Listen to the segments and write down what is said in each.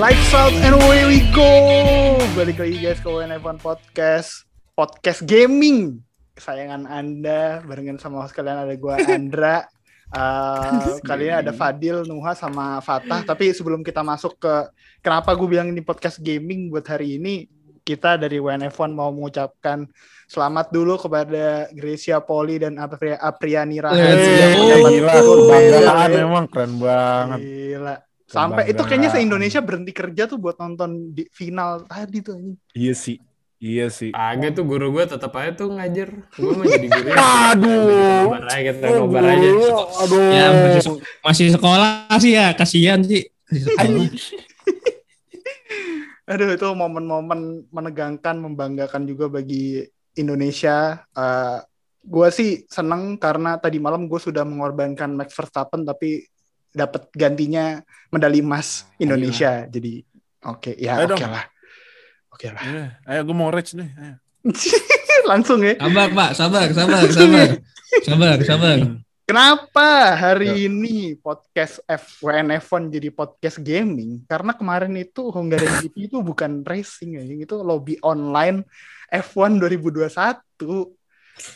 Lights out and away we go. Balik lagi guys ke WNF1 Podcast. Podcast gaming. Kesayangan Anda. Barengan sama host kalian ada gue Andra. Uh, kali ini ada Fadil, Nuha, sama Fatah. Tapi sebelum kita masuk ke kenapa gue bilang ini podcast gaming buat hari ini, kita dari WNF1 mau mengucapkan selamat dulu kepada Gracia Poli dan Apri Apriani Rahayu. yang Oh, gila, ikut kebanggaan Bel. emang keren banget. Gila. Sampai itu kayaknya se-Indonesia berhenti kerja tuh buat nonton di final tadi tuh anjing. Iya sih, iya sih. Agak tuh guru gue tetap aja tuh ngajar. Gue mau jadi guru. Aduh. Nobar aja kita nobar aja. Aduh. Ya masih, masih sekolah sih ya, kasihan sih. Masih sekolah. Aduh itu momen-momen menegangkan, membanggakan juga bagi Indonesia. Eh gue sih seneng karena tadi malam gue sudah mengorbankan Max Verstappen tapi dapat gantinya medali emas Indonesia. Jadi oke ya Ayo oke dong. lah. Oke lah. Iya, Ayo gue mau rage nih. Ayo. Langsung ya. Sabar Pak, sabar, sabar, sabar. Sabar, sabar. Kenapa hari ini podcast FWNF1 jadi podcast gaming? Karena kemarin itu Hungarian GP itu bukan racing ya, itu lobby online F1 2021.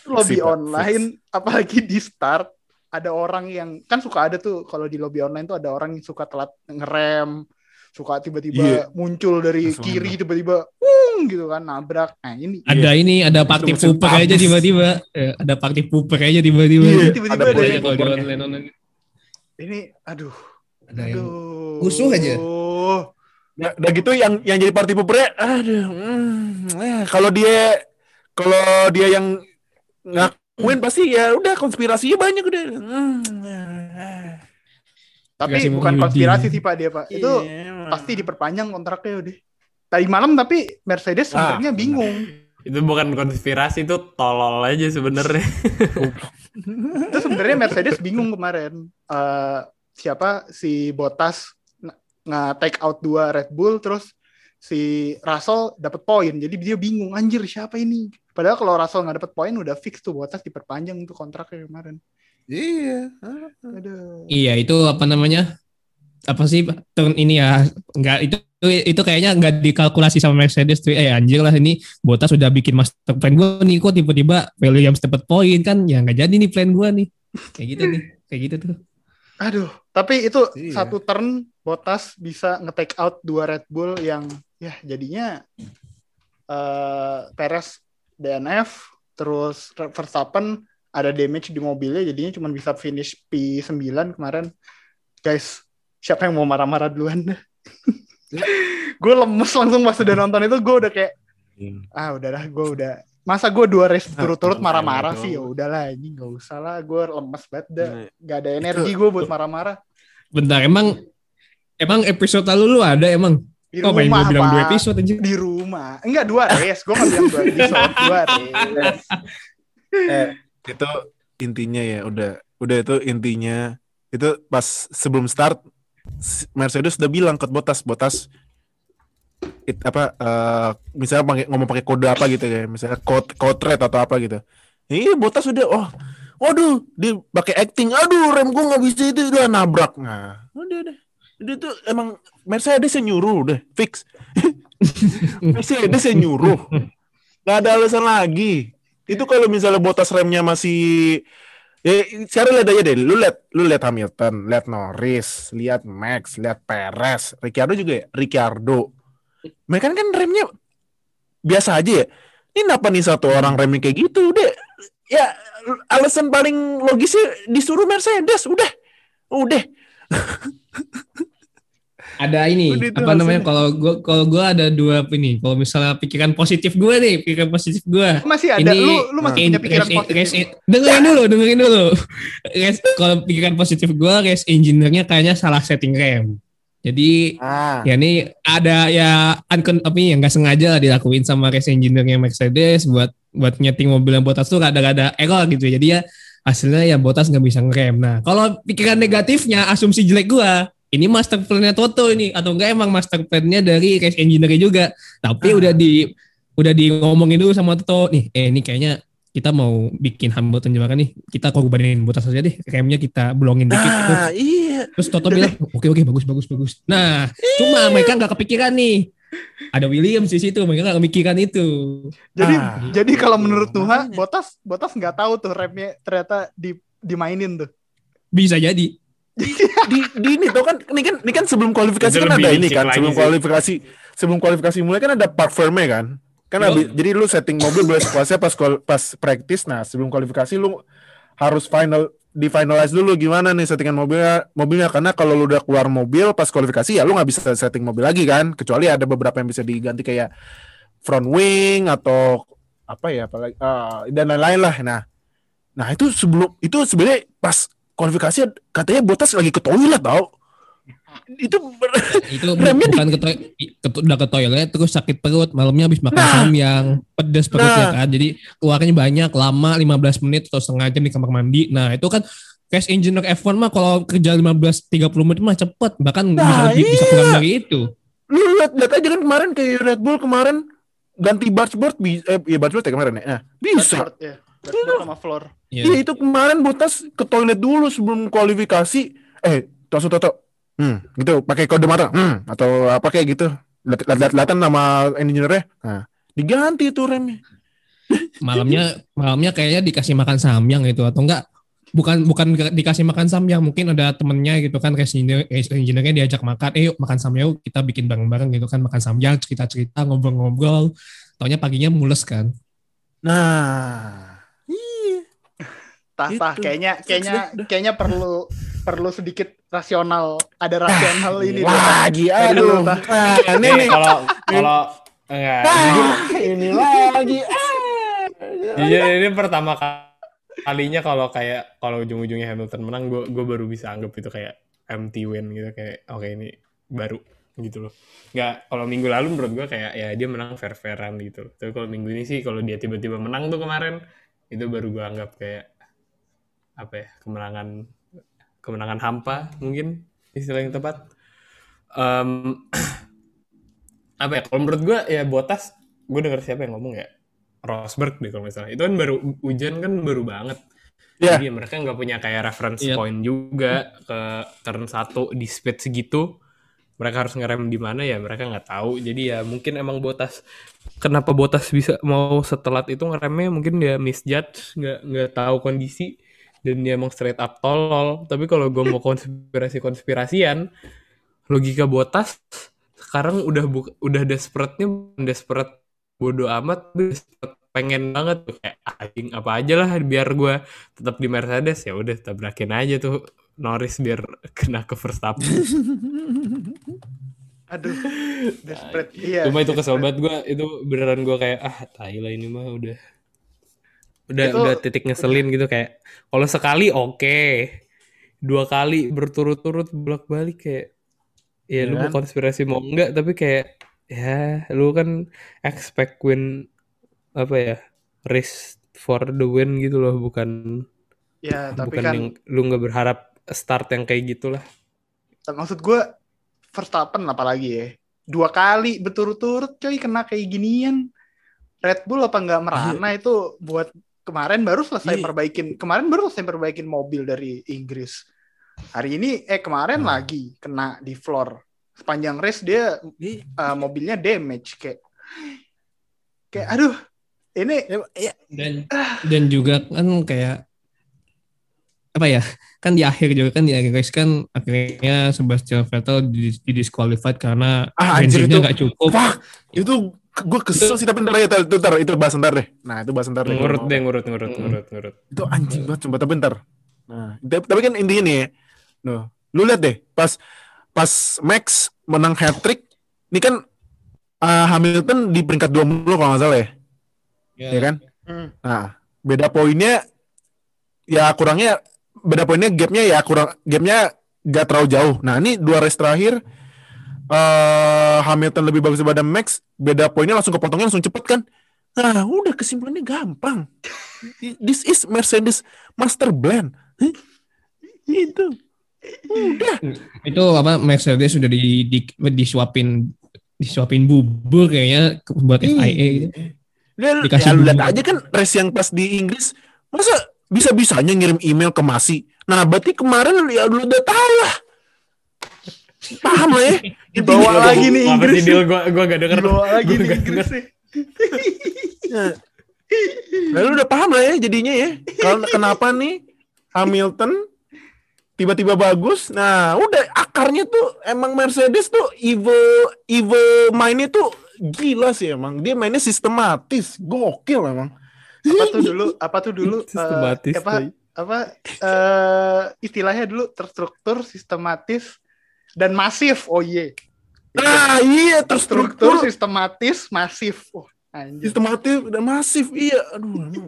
Lobby online, apalagi di start ada orang yang kan suka ada tuh kalau di lobby online tuh ada orang yang suka telat ngerem, suka tiba-tiba Iya. muncul dari Langsung kiri tiba-tiba, wung gitu kan nabrak. Nah ini Ada ini, ada party Mesin pooper aja tiba-tiba. Eh, ada party pooper aja tiba-tiba. Iya. tiba-tiba ada ada yang- kalau di online online. ini aduh Ada yang Aduh. Rusuh aja. Nah, udah gitu yang yang jadi party poopernya, aduh. hmm, eh, kalau dia kalau dia yang ngakuin pasti ya udah konspirasinya banyak udah. Hmm, Tapi Konspirasi bukan konspirasi sih Pak dia Pak. Itu iya. pasti diperpanjang kontraknya udah. Tadi malam tapi Mercedes Ah, sebenarnya bingung. Itu bukan konspirasi itu tolol aja sebenarnya. Itu sebenarnya Mercedes bingung kemarin. Eh, siapa si Bottas nge-take out dua Red Bull terus si Russell dapat poin. Jadi dia bingung anjir siapa ini. Padahal kalau Russell nggak dapat poin udah fix tuh Bottas diperpanjang tuh kontraknya kemarin. Iya. Aduh. Iya, itu apa namanya? Apa sih turn ini ya? Enggak itu itu kayaknya enggak dikalkulasi sama Mercedes tuh. Eh anjir lah ini Bottas sudah bikin master plan gue nih kok tiba-tiba Williams dapat poin kan? Ya nggak jadi nih plan gue nih. Kayak gitu nih. Kayak gitu tuh. Aduh, tapi itu Iya. satu turn Bottas bisa nge-take out dua Red Bull yang ya jadinya eh Perez DNF, terus Verstappen ada damage di mobilnya jadinya cuma bisa finish P9 kemarin. Guys, siapa yang mau marah-marah duluan? gue lemes langsung pas udah nonton itu gue udah kayak ah udahlah gue udah masa gue dua race turut-turut Ah, marah-marah sih ya udahlah ini nggak usah lah gue lemes banget dah Nah, nggak ada energi gue buat marah-marah Bentar, emang emang episode lalu lu ada emang? Di Kok main rumah gue bilang dua episode anjir? di rumah. Enggak dua race gue nggak bilang dua episode dua race eh, itu intinya ya udah udah itu intinya. Itu pas sebelum start Mercedes udah bilang ke Bottas Bottas it, apa eh, misalnya pakai ngomong pakai kode apa gitu ya misalnya code code red atau apa gitu. Ini Bottas udah oh waduh dia pakai acting. Aduh rem gua nggak bisa itu udah nabrak. Nah udah udah dia tuh emang Mercedes yang nyuruh udah fix. Mercedes yang nyuruh nggak ada alasan lagi. Itu kalau misalnya botas remnya masih ya sekarang lihat aja deh. Lu lihat lu lihat Hamilton lihat Norris lihat Max lihat Perez. Ricciardo juga ya? Ricciardo. Mereka kan remnya biasa aja ya? Ini kenapa nih satu orang remnya kayak gitu udah ya alasan paling logisnya disuruh Mercedes udah. Udah Ada ini Udah apa namanya kalau gua kalau gua ada dua ini kalau misalnya pikiran positif gua nih pikiran positif gua masih ada Ini- lu lu masih In- punya pikiran race- positif race- dengerin dulu, dengerin dulu. Kalau pikiran positif gue, race engineer-nya kayaknya salah setting rem. Jadi ah ya ini ada ya uncon apa yang nggak sengaja lah dilakuin sama race engineer-nya Mercedes buat buat nyeting mobil yang botas tuh ada-ada error gitu. Jadi ya hasilnya ya botas nggak bisa ngerem. Nah kalau pikiran negatifnya, asumsi jelek gua, ini master plan-nya Toto ini atau enggak emang master plan-nya dari race engineer juga. Tapi Ah. udah di udah di ngomongin dulu sama Toto nih, eh ini kayaknya kita mau bikin Hamilton juara nih, kita korbanin Bottas aja deh, remnya kita bolongin dikit. Terus, Nah, iya. terus Toto bilang, oke oke bagus bagus bagus. Nah, cuma mereka nggak kepikiran nih. Ada Williams di situ, mereka nggak kepikiran itu. Jadi Ah. jadi kalau menurut Tuha, Makanya. Botas Botas nggak tahu tuh remnya ternyata di dimainin tuh. Bisa jadi. di, di ini tau kan ini kan ini kan sebelum kualifikasi Itu kan ada ini kan sebelum sih. kualifikasi sebelum kualifikasi mulai kan ada part firmnya kan kan Yo. habis- jadi lu setting mobil boleh sepuasnya pas pas practice nah sebelum kualifikasi lu harus final di finalize dulu gimana nih settingan mobilnya mobilnya. Karena kalau lu udah keluar mobil pas kualifikasi ya lu nggak bisa setting mobil lagi kan? Kecuali ada beberapa yang bisa diganti kayak front wing atau apa ya apalagi ah, dan lain-lain lah. Nah nah itu sebelum itu sebenarnya pas kualifikasi katanya Botas lagi ke toilet tau itu ber- Itu Remnya di- bukan ke, ke- udah ke toilet terus sakit perut, malamnya habis makan Nah. samyang, pedes perutnya Nah. kan. Jadi keluarnya banyak, lama 15 menit atau setengah jam di kamar mandi. Nah, itu kan Cash engineer F1 mah kalau kerja 15 30 menit mah cepet, bahkan bisa Nah, lebih bisa iya. kurang dari itu. lu lihat lihat aja kan kemarin kayak Red Bull kemarin ganti dashboard bi eh ya dashboard ya kemarin ya nah, bisa Dashboard, ya. Dashboard sama floor. Iya. iya itu kemarin Botas ke toilet dulu sebelum kualifikasi eh Toto Toto hmm gitu. Pakai kode mata. Hmm atau apa kayak gitu. Lihat lihat lihatan nama engineer-nya. Nah diganti tuh remnya. Malamnya malamnya kayaknya dikasih makan samyang gitu atau enggak? Bukan bukan dikasih makan samyang mungkin ada temennya gitu kan engineer engineer-nya diajak makan eh yuk makan samyang yuk kita bikin bareng-bareng gitu kan makan samyang cerita-cerita ngobrol-ngobrol. Taunya paginya mules kan. Nah Tah, tah, Itu. kayaknya kayaknya kayaknya perlu perlu sedikit rasional. Ada rasional ini. lagi aduh nah, ini Nih, kalau kalau enggak ini lagi ah. jujur ini pertama kalinya kalau kayak kalau ujung-ujungnya Hamilton menang gue gue baru bisa anggap itu kayak empty win gitu kayak oke ini baru gitu loh nggak kalau minggu lalu menurut gue kayak ya dia menang fair fairan gitu tapi kalau minggu ini sih kalau dia tiba-tiba menang tuh kemarin itu baru gue anggap kayak apa ya kemenangan kemenangan hampa mungkin istilah yang tepat. Em, apa ya kalau menurut gue ya Botas gue denger siapa yang ngomong ya? Rosberg deh kalau misalnya. Itu kan baru hujan kan baru banget. Iya. jadi mereka nggak punya kayak reference Iya. point juga ke turn satu di speed segitu. Mereka harus ngerem di mana ya mereka nggak tahu. Jadi ya mungkin emang Botas kenapa Botas bisa mau setelat itu ngeremnya? Mungkin dia misjudge nggak nggak tahu kondisi dan dia emang straight up tolol tapi kalau gue mau konspirasi konspirasian logika Botas sekarang udah bu- udah desperate-nya desperate bodoh amat desperate pengen banget tuh kayak anjing apa aja lah biar gue tetap di Mercedes ya udah tabrakin aja tuh Norris biar kena ke Verstappen Aduh. Desperate. Iya. cuma itu kesel banget gue itu beneran gue kayak ah tai lah ini mah udah udah Itu- udah titik ngeselin gitu kayak kalau sekali oke dua kali berturut-turut bolak balik kayak ya Iya lu mau kan? konspirasi mau enggak tapi kayak ya lu kan expect win apa ya race for the win gitu loh bukan Ya, tapi bukan kan yang lu nggak berharap start yang kayak gitulah maksud gue Verstappen apalagi ya. Dua kali berturut-turut coy kena kayak ginian. Red Bull apa nggak merana itu buat kemarin baru selesai Iya. perbaikin kemarin baru selesai perbaikin mobil dari Inggris. Hari ini eh kemarin Hmm. lagi kena di floor. Sepanjang race dia Iya. eh, mobilnya damage kayak kayak aduh ini Ya, ya, dan dan juga kan kayak apa ya kan di akhir juga kan di akhir race kan akhirnya Sebastian Vettel di, di disqualified karena Ah, bensinnya nggak cukup Wah, itu gue kesel sih tapi ntar ya, itu ntar itu bahas ntar deh. Nah, itu bahas ntar deh. ngurut deh ngurut ngurut Hmm. ngurut ngurut Itu anjing banget sumpah tapi ntar. Nah, tapi kan intinya nih, ya, no, lu lihat deh pas pas Max menang hat trick, ini kan ah, Hamilton di peringkat dua mulu kalau nggak salah ya, ya kan? hmm, Nah, beda poinnya ya kurangnya beda poinnya gapnya ya kurang gapnya gak terlalu jauh. Nah, ini dua race terakhir eh Hamilton lebih bagus daripada Max, beda poinnya langsung kepotongnya langsung cepet kan. Nah, udah kesimpulannya gampang. This is Mercedes Master Blend. Itu. Udah. itu apa Mercedes sudah di, di disuapin disuapin bubur kayaknya buat. FIA gitu. Dan Dikasih ya lu lihat aja kan race yang pas di Inggris masa bisa-bisanya ngirim email ke Masi. Nah, berarti kemarin ya lu udah tahu lah. Paham lah ya. Dibawa lagi nih Apa sih Inggris. deal gue gue gak denger. Dibawa lagi nih Inggris nih. Ya. Nah, lu udah paham lah ya jadinya ya. Kalau kenapa nih Hamilton tiba-tiba bagus. Nah, udah akarnya tuh emang Mercedes tuh evil evil mainnya tuh gila sih emang. Dia mainnya sistematis, gokil emang. Apa tuh dulu? Apa tuh dulu? Sistematis, apa coy. apa eh istilahnya dulu terstruktur, sistematis dan masif. Oh iya. Nah, iya Terstruktur, terstruktur, sistematis, masif. Oh, anjir. sistematis dan masif. Iya, aduh. emang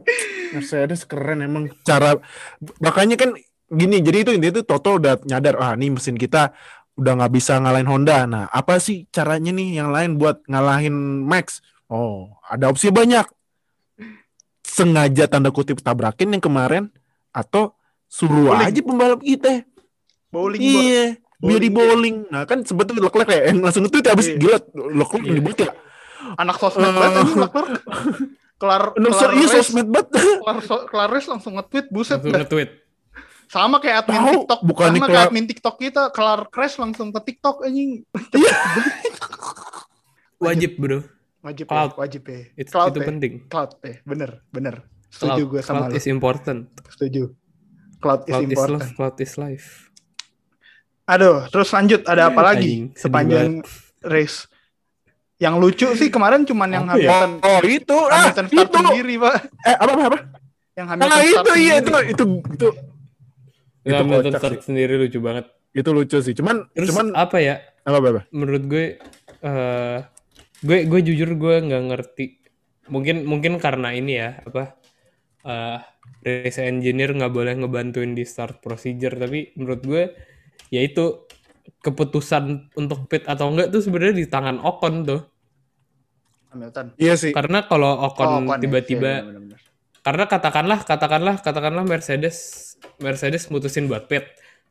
Mercedes keren emang cara makanya kan gini. Jadi itu intinya tuh Toto udah nyadar ah nih mesin kita udah nggak bisa ngalahin Honda. Nah, apa sih caranya nih yang lain buat ngalahin Max? Oh, ada opsi banyak. Sengaja tanda kutip tabrakin yang kemarin atau suruh Bowling. aja pembalap kita. Bowling. Iya, biar di Bowling. Nah, kan sebetulnya Leclerc ya yang langsung itu habis Iya. gila Leclerc Iya. nyebut ya. Anak sosmed Eh. banget Leclerc. Kelar Nah, kelar iya sosmed banget. kelar, so- kelar race langsung nge-tweet buset Langsung nge-tweet. Sama kayak admin Tahu, TikTok, bukan sama kayak admin TikTok kita kelar crash langsung ke TikTok anjing. Wajib bro. Wajib Cloud. ya, wajib ya. Itu, cloud itu ya. penting. Cloud ya, bener, bener. Cloud, Setuju gue sama cloud lu. is important. Setuju. Cloud is Cloud is important. love, cloud is life. Aduh, terus lanjut ada apa lagi sepanjang race? Yang lucu sih kemarin cuman yang Apa ya? Hamilton Oh, itu ah, Hamilton start itu. sendiri, Pak. Eh, apa apa apa? Yang Hamilton Nah, start itu iya itu itu itu Itu Itu Hamilton start sih. sendiri lucu banget. itu lucu sih. Cuman Terus cuman apa ya? apa apa? apa? Menurut gue eh gue gue jujur gue nggak ngerti. Mungkin mungkin karena ini ya apa eh race engineer nggak boleh ngebantuin di start procedure tapi menurut gue ya itu keputusan untuk pit atau enggak tuh sebenarnya di tangan Ocon tuh. Hamilton. Iya sih. Karena kalau Ocon Ocon ya, tiba-tiba iya, karena katakanlah katakanlah katakanlah Mercedes Mercedes mutusin buat pit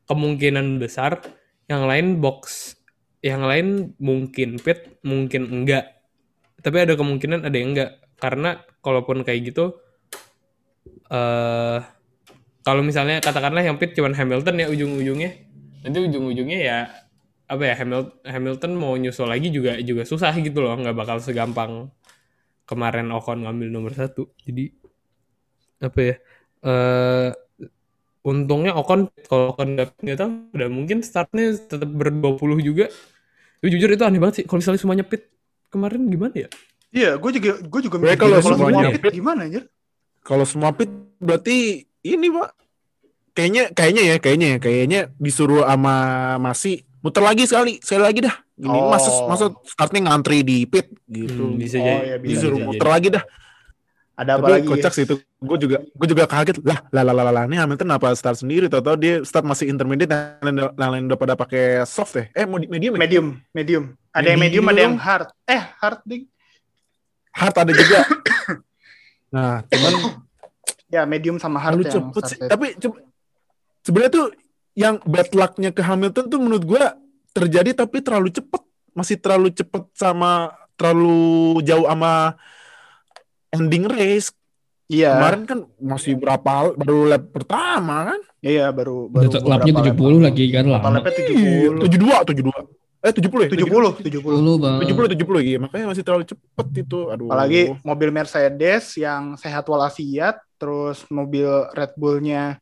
kemungkinan besar yang lain box yang lain mungkin pit mungkin enggak tapi ada kemungkinan ada yang enggak karena kalaupun kayak gitu eh kalau misalnya katakanlah yang pit cuman Hamilton ya ujung-ujungnya nanti ujung-ujungnya ya apa ya Hamilton Hamilton mau nyusul lagi juga juga susah gitu loh nggak bakal segampang kemarin Ocon ngambil nomor satu jadi apa ya eh untungnya Ocon kalau Ocon nggak nggak tahu udah mungkin startnya tetap ber 20 juga tapi jujur itu aneh banget sih kalau misalnya semuanya pit kemarin gimana ya Iya, gue juga gue juga mikir kalau kalau semua semuanya pit pit- gimana anjir? Kalau semua pit berarti ini, Pak. Kayaknya kayaknya ya, kayaknya ya, kayaknya disuruh sama Masi muter lagi sekali, sekali lagi dah. Ini Oh. masa masa startnya ngantri di pit gitu. Hmm, bisa Oh, jadi iya, bisa, disuruh bisa muter jadi. lagi dah. Ada apa Tapi lagi? kocak sih itu. Gue juga gue juga kaget lah. Lah lah lah lah. Ini Hamilton apa start sendiri tau tau dia start masih intermediate yang lain udah pada pakai soft ya. Eh mau di medium ya? Medium, medium. Ada yang medium, Medium ada yang hard. Eh, hard ding. Hard ada juga. nah, cuman Ya, medium sama hard terlalu yang cepet sih. Tapi sebenarnya tuh yang bad luck-nya ke Hamilton tuh menurut gua terjadi tapi terlalu cepet. Masih terlalu cepet sama terlalu jauh sama ending race. Iya. Kemarin kan masih berapa baru lap pertama kan? Iya, baru baru lapnya beberapa 70 lap. lagi kan lama. lapnya Iya, 70. 72, 72. Eh 70 ya? 70, 70. 70 bang. 70 70 iya, makanya masih terlalu cepet itu. Aduh. Apalagi mobil Mercedes yang sehat walafiat, terus mobil Red Bull-nya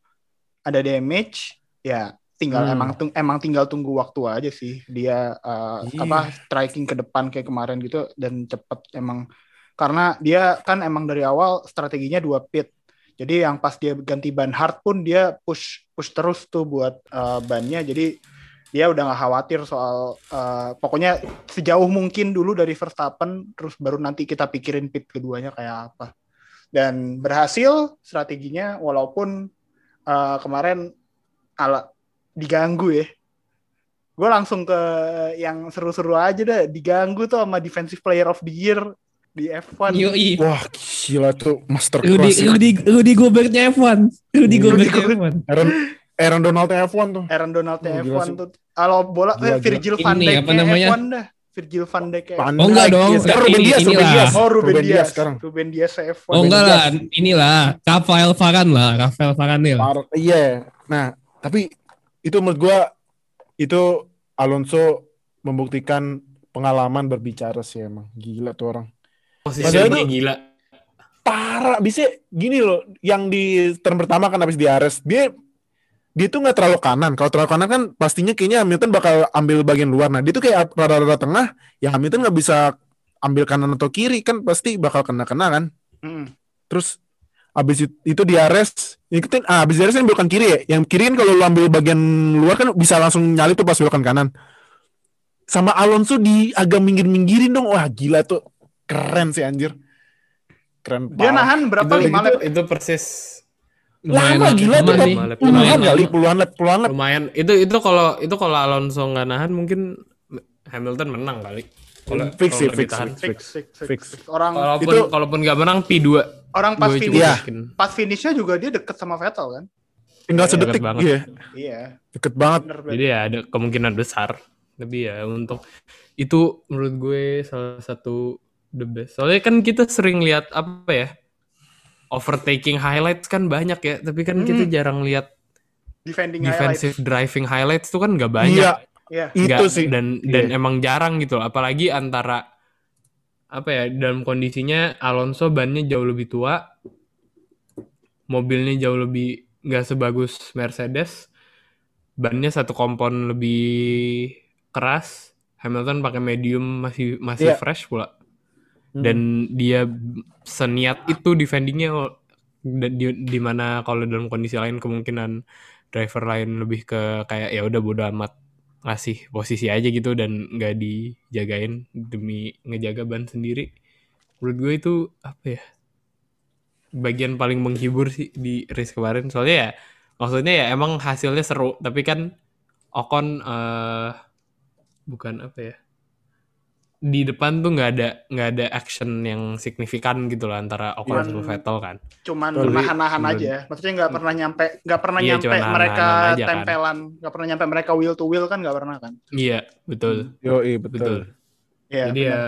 ada damage, ya tinggal Hmm. emang tung- emang tinggal tunggu waktu aja sih dia uh, apa striking ke depan kayak kemarin gitu dan cepet emang karena dia kan emang dari awal strateginya dua pit. Jadi yang pas dia ganti ban hard pun dia push push terus tuh buat uh, bannya. Jadi dia udah nggak khawatir soal uh, pokoknya sejauh mungkin dulu dari Verstappen terus baru nanti kita pikirin pit keduanya kayak apa. Dan berhasil strateginya walaupun uh, kemarin ala diganggu ya. Gue langsung ke yang seru-seru aja deh, diganggu tuh sama defensive player of the year di F1. Yoi. Wah, gila tuh master Rudy, class. ya. Rudy, Rudy Gobertnya F1. Rudy Rudy Gobertnya Gobert. F1. Aaron Aaron Donald F1 tuh. Aaron Donald Oh, gila F1 sih. tuh. Kalau bola Gila, eh, Virgil gila. van Dijk apa namanya? F1 dah. Virgil van Dijk Oh, enggak dong. ya, sekarang Ini- Ruben Dias, Ruben inilah. Dias. Oh Ruben, Dias sekarang. Ruben Dias F1 Oh enggak lah, inilah Rafael Varane lah, Rafael Varane lah. Par- Iya. Nah, tapi itu menurut gua itu Alonso membuktikan pengalaman berbicara sih emang. Gila tuh orang. Posisi Padahal dia tuh- gila. Parah, bisa gini loh, yang di turn pertama kan habis di arrest, dia dia tuh nggak terlalu kanan. Kalau terlalu kanan kan pastinya kayaknya Hamilton bakal ambil bagian luar. Nah, dia tuh kayak rada-rada tengah, ya Hamilton nggak bisa ambil kanan atau kiri kan pasti bakal kena-kena kan. Mm. Terus abis itu, itu di arrest, ikutin, ah, abis di arrest kan belokan kiri ya. Yang kiri kan kalau lu ambil bagian luar kan bisa langsung nyalip tuh pas belokan kanan. Sama Alonso di agak minggir-minggirin dong. Wah gila tuh. Keren sih anjir. Keren dia parah. nahan berapa Itu, lima itu, lap itu persis Lama gila tuh. lama nih. lima lap. Puluhan Lumayan kali, puluhan lap, puluhan lap. lumayan. Itu itu kalau itu kalau Alonso nggak nahan mungkin Hamilton menang kali. Kalau Fix sih, fix, fix. fix, fix, fix, Fix. fix. orang Kalaupun Itu- kalaupun nggak menang P2 orang pas finish Iya. yakin. pas finishnya juga dia deket sama Vettel kan Tinggal Iya, sedetik deket banget. iya. iya Deket banget. bener Jadi ya ada kemungkinan besar. Tapi ya untuk itu menurut gue salah satu the best. Soalnya kan kita sering lihat apa ya? Overtaking highlights kan banyak ya, tapi kan Hmm. kita jarang lihat defending highlights defensive driving highlights tuh kan nggak banyak. Iya, iya itu Nggak- sih. dan dan Iya. emang jarang gitu loh. apalagi antara apa ya dalam kondisinya Alonso bannya jauh lebih tua mobilnya jauh lebih nggak sebagus Mercedes bannya satu kompon lebih keras Hamilton pakai medium masih masih Iya. fresh pula Hmm. dan dia seniat itu defendingnya di, di mana kalau dalam kondisi lain kemungkinan driver lain lebih ke kayak ya udah bodo amat ngasih posisi aja gitu dan nggak dijagain demi ngejaga ban sendiri. Menurut gue itu apa ya bagian paling menghibur sih di race kemarin. Soalnya ya maksudnya ya emang hasilnya seru tapi kan Ocon eh bukan apa ya di depan tuh nggak ada nggak ada action yang signifikan gitu loh antara Ocon sama Vettel kan? cuman nahan-nahan aja. Maksudnya nggak pernah nyampe nggak pernah Iya, nyampe mereka aja kan. tempelan nggak pernah nyampe mereka wheel to wheel kan nggak pernah kan? Iya betul. Yo, betul. Betul. Iya, jadi ya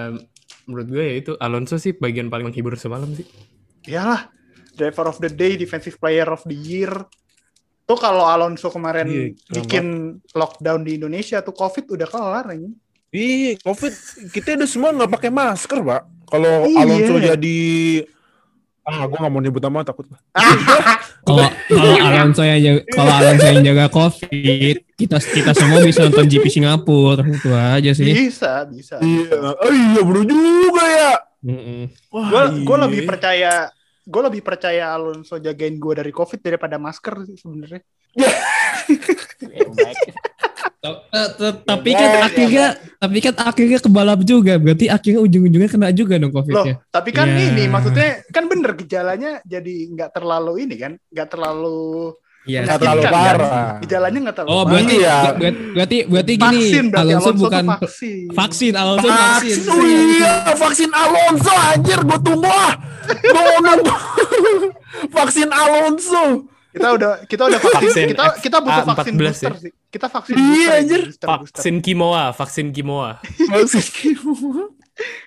menurut gue ya itu Alonso sih bagian paling menghibur semalam sih. Iyalah driver of the day defensive player of the year. Tuh kalau Alonso kemarin Iya, bikin lockdown di Indonesia tuh covid udah kelar ini Ih, COVID kita udah semua nggak pakai masker, Pak. Kalau Iya. Alonso jadi ah, gua nggak mau nyebut nama takut. Kalau kalau Alonso yang jaga, kalau Alonso yang jaga COVID, kita kita semua bisa nonton GP Singapura. Itu aja sih. bisa bisa Iya, oh iya bener juga ya. Gue gue iya. lebih percaya gue lebih percaya Alonso jagain gue dari covid daripada masker sih sebenarnya ta- Tapi Ya, kan ya, akhirnya, tapi kan akhirnya kebalap juga. Berarti akhirnya ujung-ujungnya kena juga dong loh COVID-nya. tapi kan Ya. ini maksudnya kan bener gejalanya jadi nggak terlalu ini kan nggak terlalu Iya. nggak terlalu kan? parah. gejalanya nggak terlalu Oh parah. berarti ber- berarti berarti gini vaksin berarti Alonso, Alonso, bukan vaksin vaksin Alonso vaksin. Vaksin, oh iya, vaksin Alonso anjir, gue tunggu ah. Gue mau nunggu. vaksin Alonso. Kita udah kita udah vaksin, Vaksin kita kita butuh FA14 vaksin booster ya? sih kita vaksin Iya, booster, anjir. booster, booster. vaksin kimoa vaksin kimoa Vaksin.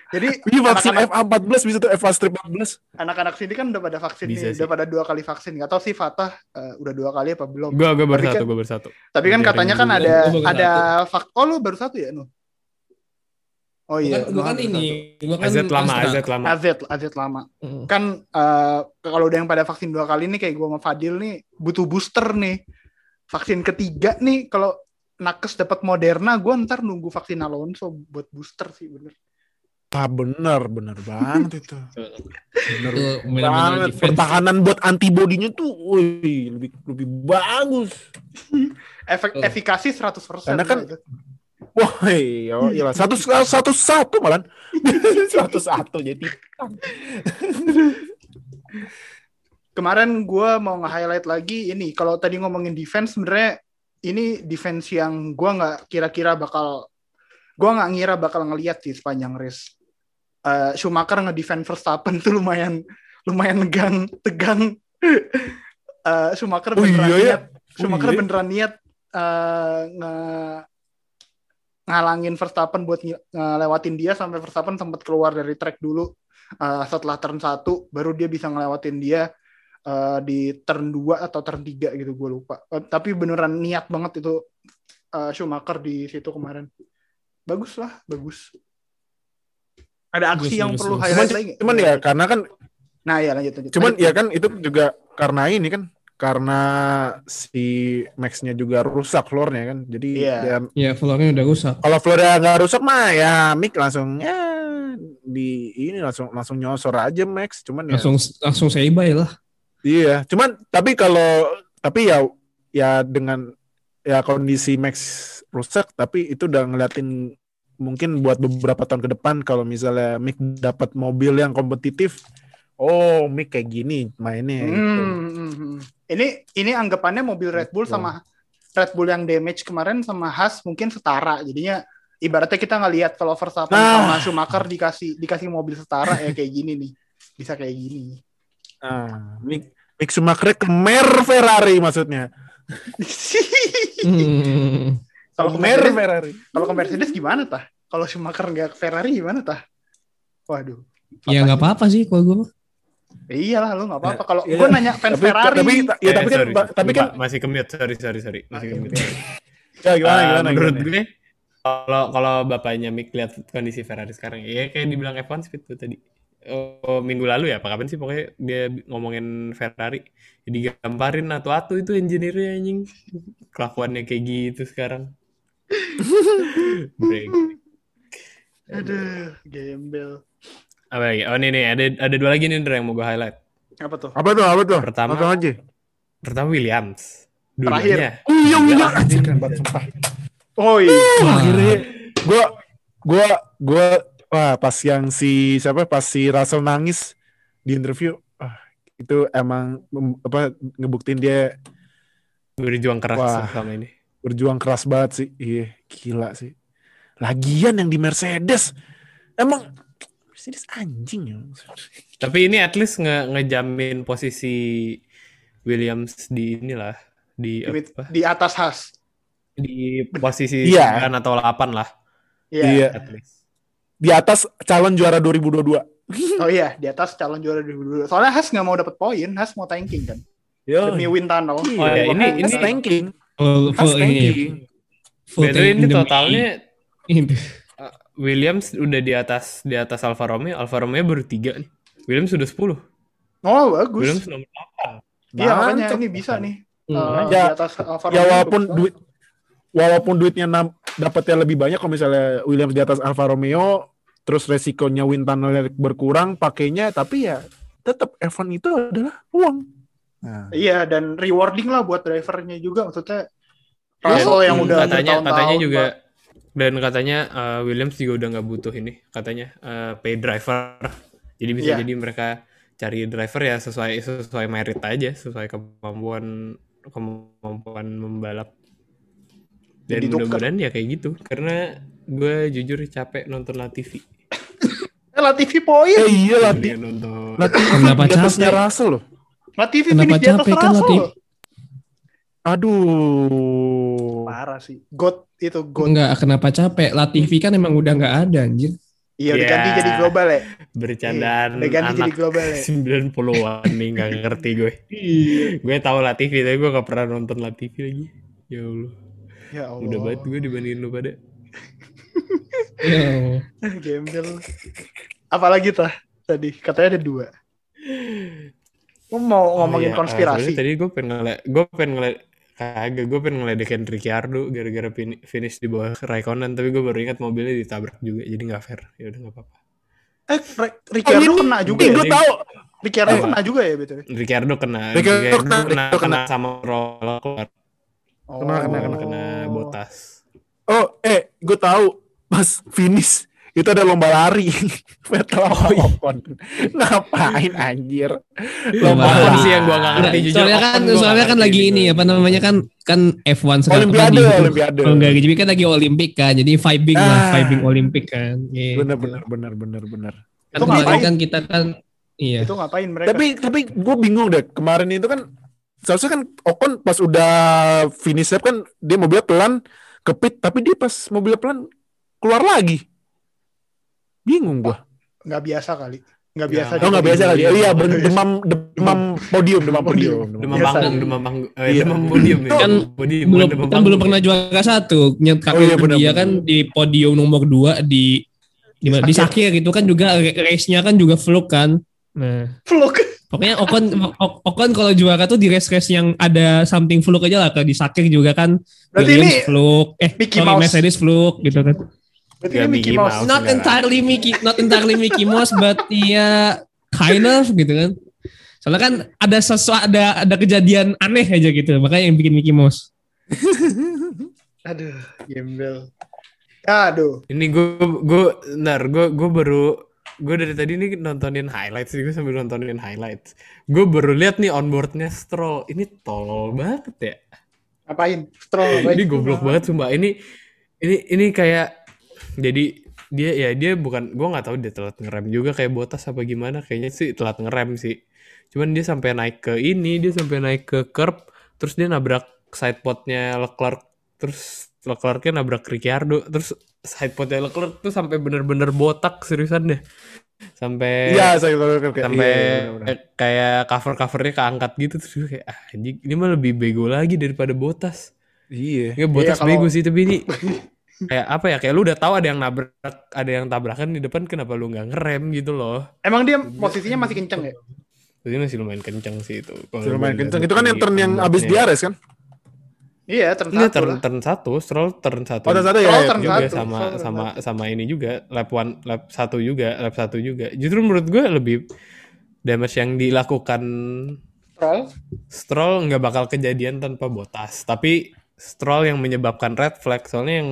jadi Ini vaksin anak-anak FA14 bisa tuh FA strip 14. anak-anak sini kan udah pada vaksin Bisa nih sih. udah pada dua kali vaksin nggak tahu sih Fatah eh, udah dua kali apa belum gue gue baru Tapi satu kan- gue baru satu tapi kan Dari katanya kan ada Gua ada vak oh lu baru satu ya nu oh iya bukan Nuh, baru ini, bukan AZ lama. AZ lama AZ, AZ lama. Mm. Kan eh, kalau udah yang pada vaksin dua kali nih kayak gue sama Fadil nih butuh booster nih. Vaksin ketiga nih kalau nakes dapat Moderna, gue ntar nunggu vaksin Alonso buat booster sih bener. Ah bener, bener banget itu. Bener Itu banget. defense. Pertahanan buat antibodinya tuh, wih, lebih lebih bagus. Efek efikasi 100% Karena kan- itu. Wah, iya, iya satu satu satu malan, satu satu jadi. Kemarin gue mau nge-highlight lagi ini kalau tadi ngomongin defense sebenarnya ini defense yang gue nggak kira-kira bakal gue nggak ngira bakal ngeliat sih sepanjang race. Eh, Schumacher ngedefend Verstappen tuh lumayan lumayan tegang tegang. Eh, Schumacher Oh beneran iya ya? niat Oh Schumacher iya? beneran niat eh, nge ngalangin Verstappen buat ng- ngelewatin dia sampai Verstappen sempat keluar dari track dulu Uh, setelah turn 1 baru dia bisa ngelewatin dia uh, di turn 2 atau turn 3 gitu gue lupa. Uh, tapi beneran niat banget itu uh, Schumacher di situ kemarin. Bagus lah, bagus. Ada aksi Bagus, yang bagus, perlu bagus. Cuman, highlight lagi. nggak? cuman ya karena kan Nah, ya lanjut lanjut. cuman Lanjut. ya kan itu juga karena ini kan karena si Max-nya juga rusak floornya kan. Jadi Iya. ya, Ya, floornya udah rusak. kalau floornya nggak rusak mah ya Mick langsung ya di ini langsung langsung nyosor aja Max. Cuman ya Langsung langsung say bye lah. Iya, cuman tapi kalau tapi ya ya dengan ya kondisi Max rusak, tapi itu udah ngeliatin mungkin buat beberapa tahun ke depan kalau misalnya Mick dapat mobil yang kompetitif, oh Mick kayak gini mainnya gitu. Hmm, hmm. Ini ini anggapannya mobil Red Bull sama Red Bull yang damage kemarin sama Haas mungkin setara. Jadinya ibaratnya kita ngelihat kalau Verstappen Nah. sama Schumacher dikasih dikasih mobil setara ya kayak gini nih. Bisa kayak gini. Nah, Mick Mick Schumacher kemer Ferrari maksudnya. Hmm. kalau ke Kemer Ferrari. kalau ke Mercedes gimana tah? Kalau Schumacher nggak ke Ferrari gimana tah? Waduh. Ya nggak apa-apa sih kalau gue iyalah lu nggak apa-apa. Kalau Ya, gue nanya fans Tapi Ferrari. tapi ya Eh, tapi kan tapi kan masih kemute, sorry sorry sorry, masih kemute. ya gimana Eh, gimana menurut gue kalau kalau bapaknya Mick lihat kondisi Ferrari sekarang ya kayak dibilang F1 Speed tuh tadi oh, minggu lalu ya apa kapan sih pokoknya dia ngomongin Ferrari jadi gamparin atu-atu itu engineer-nya anjing kelakuannya kayak gitu sekarang Break. Aduh, gembel. Apa lagi oh ini nih ada ada dua lagi nih Ndra, yang mau gue highlight Apa tuh? Apa tuh? Apa tuh? Pertama- Langsung aja. pertama Williams Terakhir. Oh iya iya anjir keren banget sumpah. Oh iya. Akhirnya gua gua gua wah pas yang si siapa pas si Russell nangis di interview ah, itu emang apa ngebuktiin dia berjuang keras Wah. selama ini berjuang keras banget sih. Iya, gila sih. Lagian yang di Mercedes emang Mercedes anjing ya. Tapi ini at least nge ngejamin posisi Williams di inilah di Di, apa? di atas Haas. Di posisi Iya. 9 atau 8 lah Iya. Iya. at least. Di atas calon juara 2022. Oh iya, di atas calon juara 2022. Soalnya Haas nggak mau dapat poin, Haas mau tanking kan. Yo. Demi win tunnel. Oh ya, ini Has ini tanking. Full, Has full ini. tanking. Full tank ini totalnya Williams udah di atas di atas Alfa Romeo, Alfa Romeo baru 3 nih. Williams sudah 10. Oh bagus. Williams nomor 8. Iya makanya ini bisa nih. Hmm. eh, Ya, di atas Alfa ya Romeo walaupun bagus duit walaupun duitnya nam- dapatnya lebih banyak kalau misalnya Williams di atas Alfa Romeo terus resikonya win tunnel berkurang pakainya tapi ya tetap F1 itu adalah uang. Nah, Iya dan rewarding lah buat drivernya juga maksudnya Dan, Russell yang hmm, udah katanya katanya juga Pak. Dan katanya uh, Williams juga udah nggak butuh ini katanya uh, pay driver jadi bisa Iya. jadi mereka cari driver ya sesuai sesuai merit aja sesuai kemampuan kemampuan membalap dan mudah-mudahan ya kayak gitu karena gue jujur capek nonton Latifi Eh, Latifi poin. eh iya lah Dia nonton Latifi Kenapa capek? Russell loh. Latifi Kenapa capek kan. Latifi? Aduh. Parah sih. God itu God. Enggak, kenapa capek? Latifi kan emang udah nggak ada anjir. Iya udah Iya. ganti jadi global ya. bercandaan Udah ganti jadi anak global ya. 90-an nih nggak ngerti gue Iya. gue tahu Latifi tapi gue gak pernah nonton Latifi lagi ya Allah Ya Allah. udah banget gue dibandingin lu pada Ya. Gembel. Apalagi tah tadi katanya ada dua. Lu mau ngomongin Oh, iya. konspirasi? Ah, sebenarnya tadi gue pengen ngeliat, gue pengen ngeliat, kagak, gue pengen ngeledekin Ricciardo gara-gara fin- finish di bawah Raikkonen, tapi gue baru ingat mobilnya ditabrak juga, jadi nggak fair. Ya udah nggak apa-apa. eh, Re- Ricciardo kena juga ya? gue tahu. Ricciardo Eh. kena juga ya betul. Ricciardo kena, Ricciardo kena, kena, sama roller keluar, Oh. Kena, kena, kena, kena botas. Oh, eh, gue tahu pas finish itu ada lomba lari. Vettel sama Ocon. Ngapain anjir? Lomba Ocon lari. sih yang gue nggak ngerti Nggak, jujur. soalnya kan gua soalnya kan lagi gitu. ini apa namanya kan kan F1 sekarang Olimpiade, kan di- Olimpiade. Oh enggak, jadi kan lagi Olimpik kan. Jadi vibing lah, Ah. vibing Olimpik kan. Iya. Bener, bener, bener, bener, bener. Kan Itu ngapain? kan kita kan iya. Itu ngapain mereka? Tapi, tapi gue bingung deh. Kemarin itu kan seharusnya kan Ocon pas udah finish lap kan dia mobilnya pelan ke pit, tapi dia pas mobilnya pelan keluar lagi. Bingung gua. nggak biasa kali nggak Ya, biasa Oh juga nggak biasa lagi. Oh iya demam demam podium demam podium. Demam panggung, demam panggung, eh, Iya. demam podium ya. Kan Podium, belum kan belum panggung pernah ya. juara satu nyet Oh iya, benar, dia benar. kan di podium nomor dua di di, mana? di Sakir itu kan juga race-nya kan juga fluke kan nah Vlog. pokoknya Ocon Ocon kalau juara tuh di race-race yang ada something fluke aja lah kayak di Sakir juga kan Berarti Williams ini fluke eh Mickey sorry Mouse. Mercedes fluke gitu kan berarti ini Mickey Mickey Mouse Mouse. not enggak. entirely Mickey not entirely Mickey Mouse but ya kind of gitu kan soalnya kan ada sesuatu ada ada kejadian aneh aja gitu makanya yang bikin Mickey Mouse aduh gembel aduh Ini gue gue ntar gue gue baru gue dari tadi nih nontonin highlights gue sambil nontonin highlights. Gue baru lihat nih onboardnya Stroll. Ini tolol banget ya. ngapain stroll ngapain Ini goblok banget sumpah. Ini ini ini kayak jadi dia ya dia bukan gue nggak tahu dia telat ngerem juga kayak botas apa gimana. Kayaknya sih telat ngerem sih. Cuman dia sampai naik ke ini dia sampai naik ke curb terus dia nabrak sidepodnya Leclerc terus Leclercnya nabrak Ricciardo terus sidepodnya Leclerc tuh sampai bener-bener botak seriusan deh. Sampai Iya saya sampai iya, eh, kayak cover covernya keangkat gitu terus gue kayak ah, anjing ini mah lebih bego lagi daripada botas. Iya. Ya botas kalau- bego sih tapi ini kayak apa ya kayak lu udah tahu ada yang nabrak ada yang tabrakan di depan kenapa lu nggak ngerem gitu loh emang dia posisinya masih kenceng ya jadi masih lumayan kenceng sih itu kalau Masih lumayan kenceng. Itu kan yang turn yang abis di Ares kan? iya turn satu turn, turn satu, stroll turn satu. Oh, turn satu ya? Stroll ya. turn juga satu, sama Stroll sama satu. sama ini juga lap one lap satu juga lap satu juga. Justru menurut gue lebih damage yang dilakukan Stroll Stroll nggak bakal kejadian tanpa botas. Tapi Stroll yang menyebabkan red flag. Soalnya yang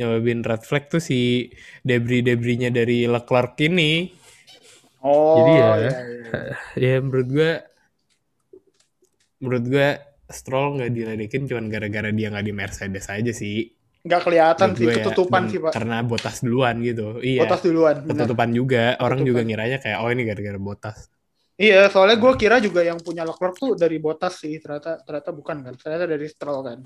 nyebabin red flag tuh si debris-debrisnya dari Leclerc ini. oh Jadi ya, iya, iya. Ya menurut gue, menurut gue Stroll nggak diledekin cuman gara-gara dia nggak di Mercedes aja sih. nggak kelihatan sih ya. ketutupan Dan sih pak Karena botas duluan gitu. Iya. botas duluan. Ketutupan juga. Orang juga Ketutupan. ngiranya kayak oh ini gara-gara botas. iya soalnya gue kira juga yang punya Leclerc tuh dari botas sih ternyata ternyata bukan kan ternyata dari Stroll kan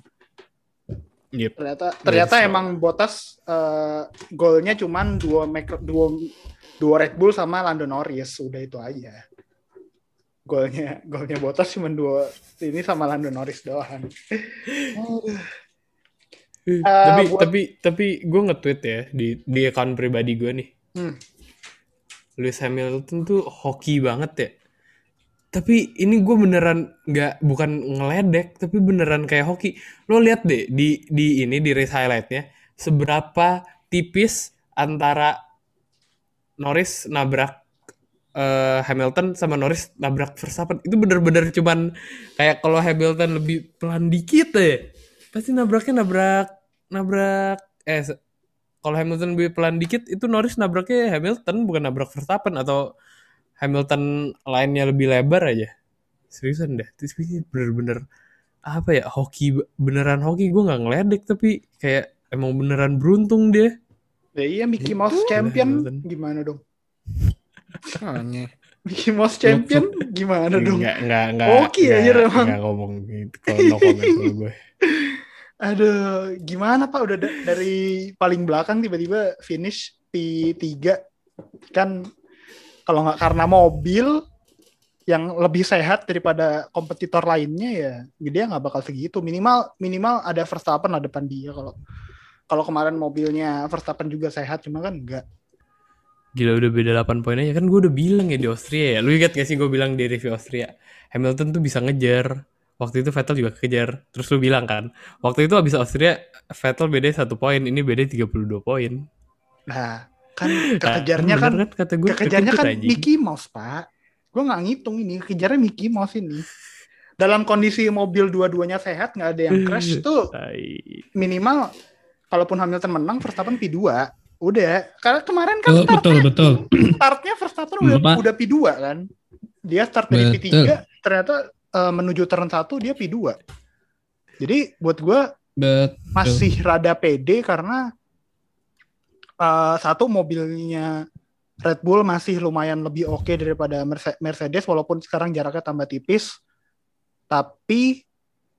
Yep. ternyata ternyata Stroll. emang botas eh, golnya cuman dua make dua dua Red Bull sama Lando Norris udah itu aja golnya golnya botas cuman dua ini sama Lando Norris doang Eh, tapi buat- tapi tapi gue nge-tweet ya di di account pribadi gue nih. Hmm. Lewis Hamilton tuh hoki banget ya. Tapi ini gue beneran nggak bukan ngeledek tapi beneran kayak hoki. Lo lihat deh di di ini di race highlightnya seberapa tipis antara Norris nabrak eh, Hamilton sama Norris nabrak Verstappen itu bener-bener cuman kayak kalau Hamilton lebih pelan dikit ya pasti nabraknya nabrak nabrak eh kalau Hamilton lebih pelan dikit itu Norris nabraknya Hamilton bukan nabrak Verstappen atau Hamilton lainnya lebih lebar aja seriusan deh terus ini bener-bener apa ya hoki beneran hoki gue nggak ngeledek tapi kayak emang beneran beruntung dia ya iya Mickey Mouse Itu. champion Hamilton. gimana dong Makanya. Mickey Mouse champion gimana dong nggak nggak nggak Hoki aja emang. nggak ngomong gitu kalau no comment gue Aduh, gimana Pak udah da- dari paling belakang tiba-tiba finish P3 kan kalau nggak karena mobil yang lebih sehat daripada kompetitor lainnya ya dia nggak bakal segitu minimal minimal ada Verstappen lah depan dia kalau kalau kemarin mobilnya Verstappen juga sehat cuma kan enggak Gila udah beda 8 poin aja kan gue udah bilang ya di Austria ya. Lu ingat gak sih gue bilang di review Austria. Hamilton tuh bisa ngejar. Waktu itu Vettel juga kejar. Terus lu bilang kan. Waktu itu abis Austria Vettel beda satu poin. Ini beda 32 poin. nah kan Nah, kekejarnya bener kan kata gue kekejarnya kan anjing. Mickey Mouse pak gue nggak ngitung ini kejarnya Mickey Mouse ini dalam kondisi mobil dua-duanya sehat nggak ada yang crash tuh Tai. minimal kalaupun Hamilton menang Verstappen P2 udah karena kemarin kan betul betul startnya, betul startnya Verstappen udah, Bapak. udah P2 kan dia start dari P3 Betul. ternyata eh, menuju turn 1 dia P2 jadi buat gue betul masih rada pede karena eh, satu mobilnya Red Bull masih lumayan lebih oke daripada Merce- Mercedes walaupun sekarang jaraknya tambah tipis tapi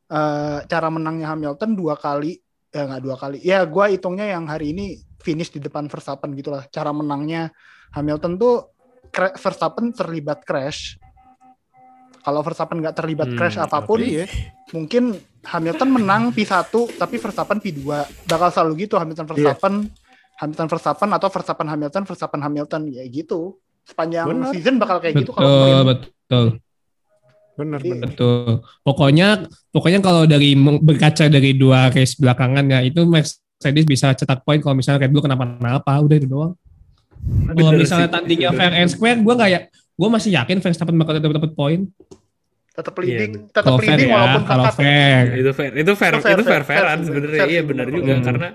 eh, cara menangnya Hamilton dua kali ya nggak dua kali ya gue hitungnya yang hari ini finish di depan Verstappen gitu lah. Cara menangnya Hamilton tuh Verstappen terlibat crash. Kalau Verstappen nggak terlibat Hmm, crash apa pun, Iya. mungkin Hamilton menang P1 tapi Verstappen P2. Bakal selalu gitu Hamilton Verstappen, Hamilton Verstappen atau Verstappen Hamilton, Verstappen Hamilton ya gitu. Sepanjang Benar. season bakal kayak gitu kalau Betul, betul, Bener, Jadi- bener. betul. Pokoknya, pokoknya kalau dari berkaca dari dua race belakangan ya itu Mercedes bisa cetak poin kalau misalnya Red Bull kenapa-napa, udah itu doang. Kalau Bener misalnya tandingnya bener. fair and square, gue kayak gue masih yakin Verstappen bakal tetap dapat poin. tetap Iya, leading, bener. tetap Kalau fair leading ya, walaupun kalau kakak fair. itu fair itu fair Itu fair, itu fair fair, fairan fair, sebenarnya fair iya sih, benar bener. juga Hmm. karena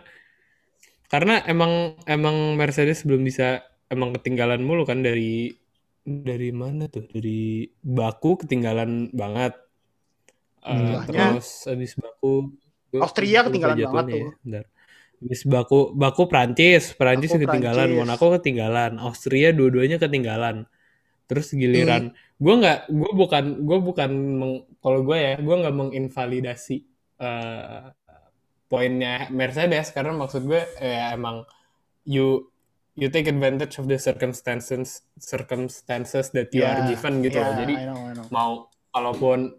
karena emang emang Mercedes belum bisa emang ketinggalan mulu kan dari dari mana tuh dari Baku ketinggalan banget Sebelahnya, terus habis Baku Austria ketinggalan banget jadwalnya tuh. ya, bentar. Habis Baku Baku Prancis Prancis Baku ketinggalan Prancis. Monaco ketinggalan Austria dua-duanya ketinggalan terus Hmm. giliran gue nggak gue bukan gue bukan kalau gue ya gue nggak menginvalidasi eh, poinnya Mercedes karena maksud gue ya emang you you take advantage of the circumstances circumstances that you are Ya, given gitu ya, loh jadi I know, I know. mau kalaupun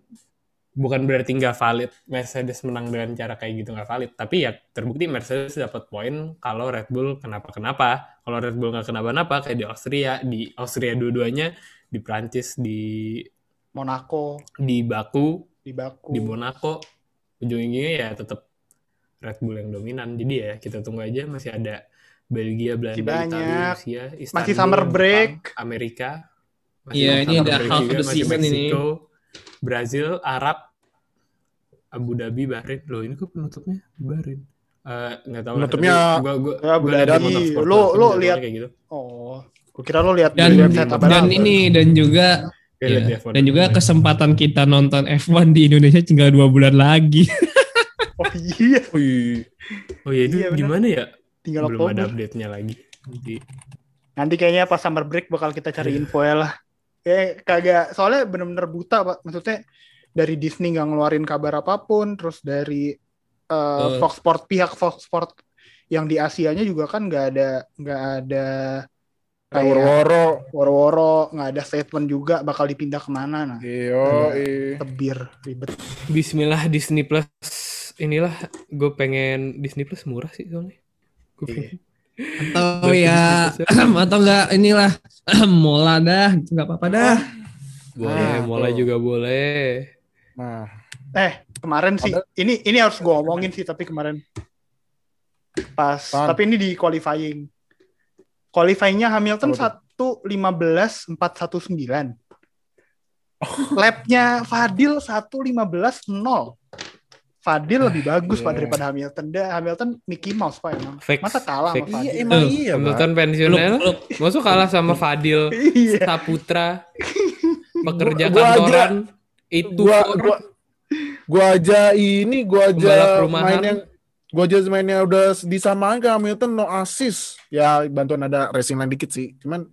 bukan berarti nggak valid Mercedes menang dengan cara kayak gitu nggak valid. Tapi ya terbukti Mercedes dapat poin kalau Red Bull kenapa kenapa kalau Red Bull nggak kenapa-napa kayak di Austria di Austria dua-duanya di Prancis di Monaco. di Baku di Baku. di Monaco ujung-ujungnya ya tetap Red Bull yang dominan jadi ya kita tunggu aja masih ada Belgia Belanda Masih Italia banyak. Rusia Istanbul Masih summer Jepang, break. Amerika Iya, ini summer ada half juga, the masih season ini. Meksiko, Brazil Arab Abu Dhabi Bahrain loh ini kok penutupnya Bahrain Eh, nggak tahu lah, Penutupnya tapi gua, gua, ya, Abu gua Dhabi. Lo- lo lihat- kayak gitu. Oh, gue kira lo lihat Dan apa dan ini dan juga ya, liat di F1. dan juga kesempatan kita nonton F1 di Indonesia tinggal dua bulan lagi. Oh iya, Wih. oh iya itu Iya, bener. gimana ya tinggal belum ada update-nya lagi Jadi, Nanti kayaknya pas summer break bakal kita cari info ya lah. Kayak kagak soalnya bener-bener buta pak. Maksudnya dari Disney nggak ngeluarin kabar apa pun, terus dari eh, Betul. Fox Sport pihak Fox Sport yang di Asianya juga kan nggak ada nggak ada kayak Woro-woro. woro-woro, nggak ada statement juga bakal dipindah ke mana. Nah, Iyo, tebir ribet. Bismillah Disney Plus inilah gue pengen Disney Plus murah sih soalnya Gua Iya. pengen- Atau ya atau enggak inilah mola dah, gitu nggak apa-apa dah. boleh Ah, mulai tuh. juga boleh Nah, Eh, kemarin sih ini ini harus gue omongin sih tapi kemarin pas Apaan? tapi ini di qualifying. Qualifyingnya Hamilton Apa 1.15 419. Lapnya Fadil 1.15 0. Fadil lebih bagus pak iya. daripada Hamilton. Dia Hamilton Mickey Mouse pak emang. Fix. Masa kalah Fix. sama iya Fadil? emang Tuh, iya. Hamilton peluk. masuk kalah sama Fadil Iya. Saputra pekerja Gua- gua aja- kantoran itu Gua gua gua aja ini gua aja main yang gua aja mainnya udah disamain ke Hamilton no assist. Ya bantuan ada racing line dikit sih. Cuman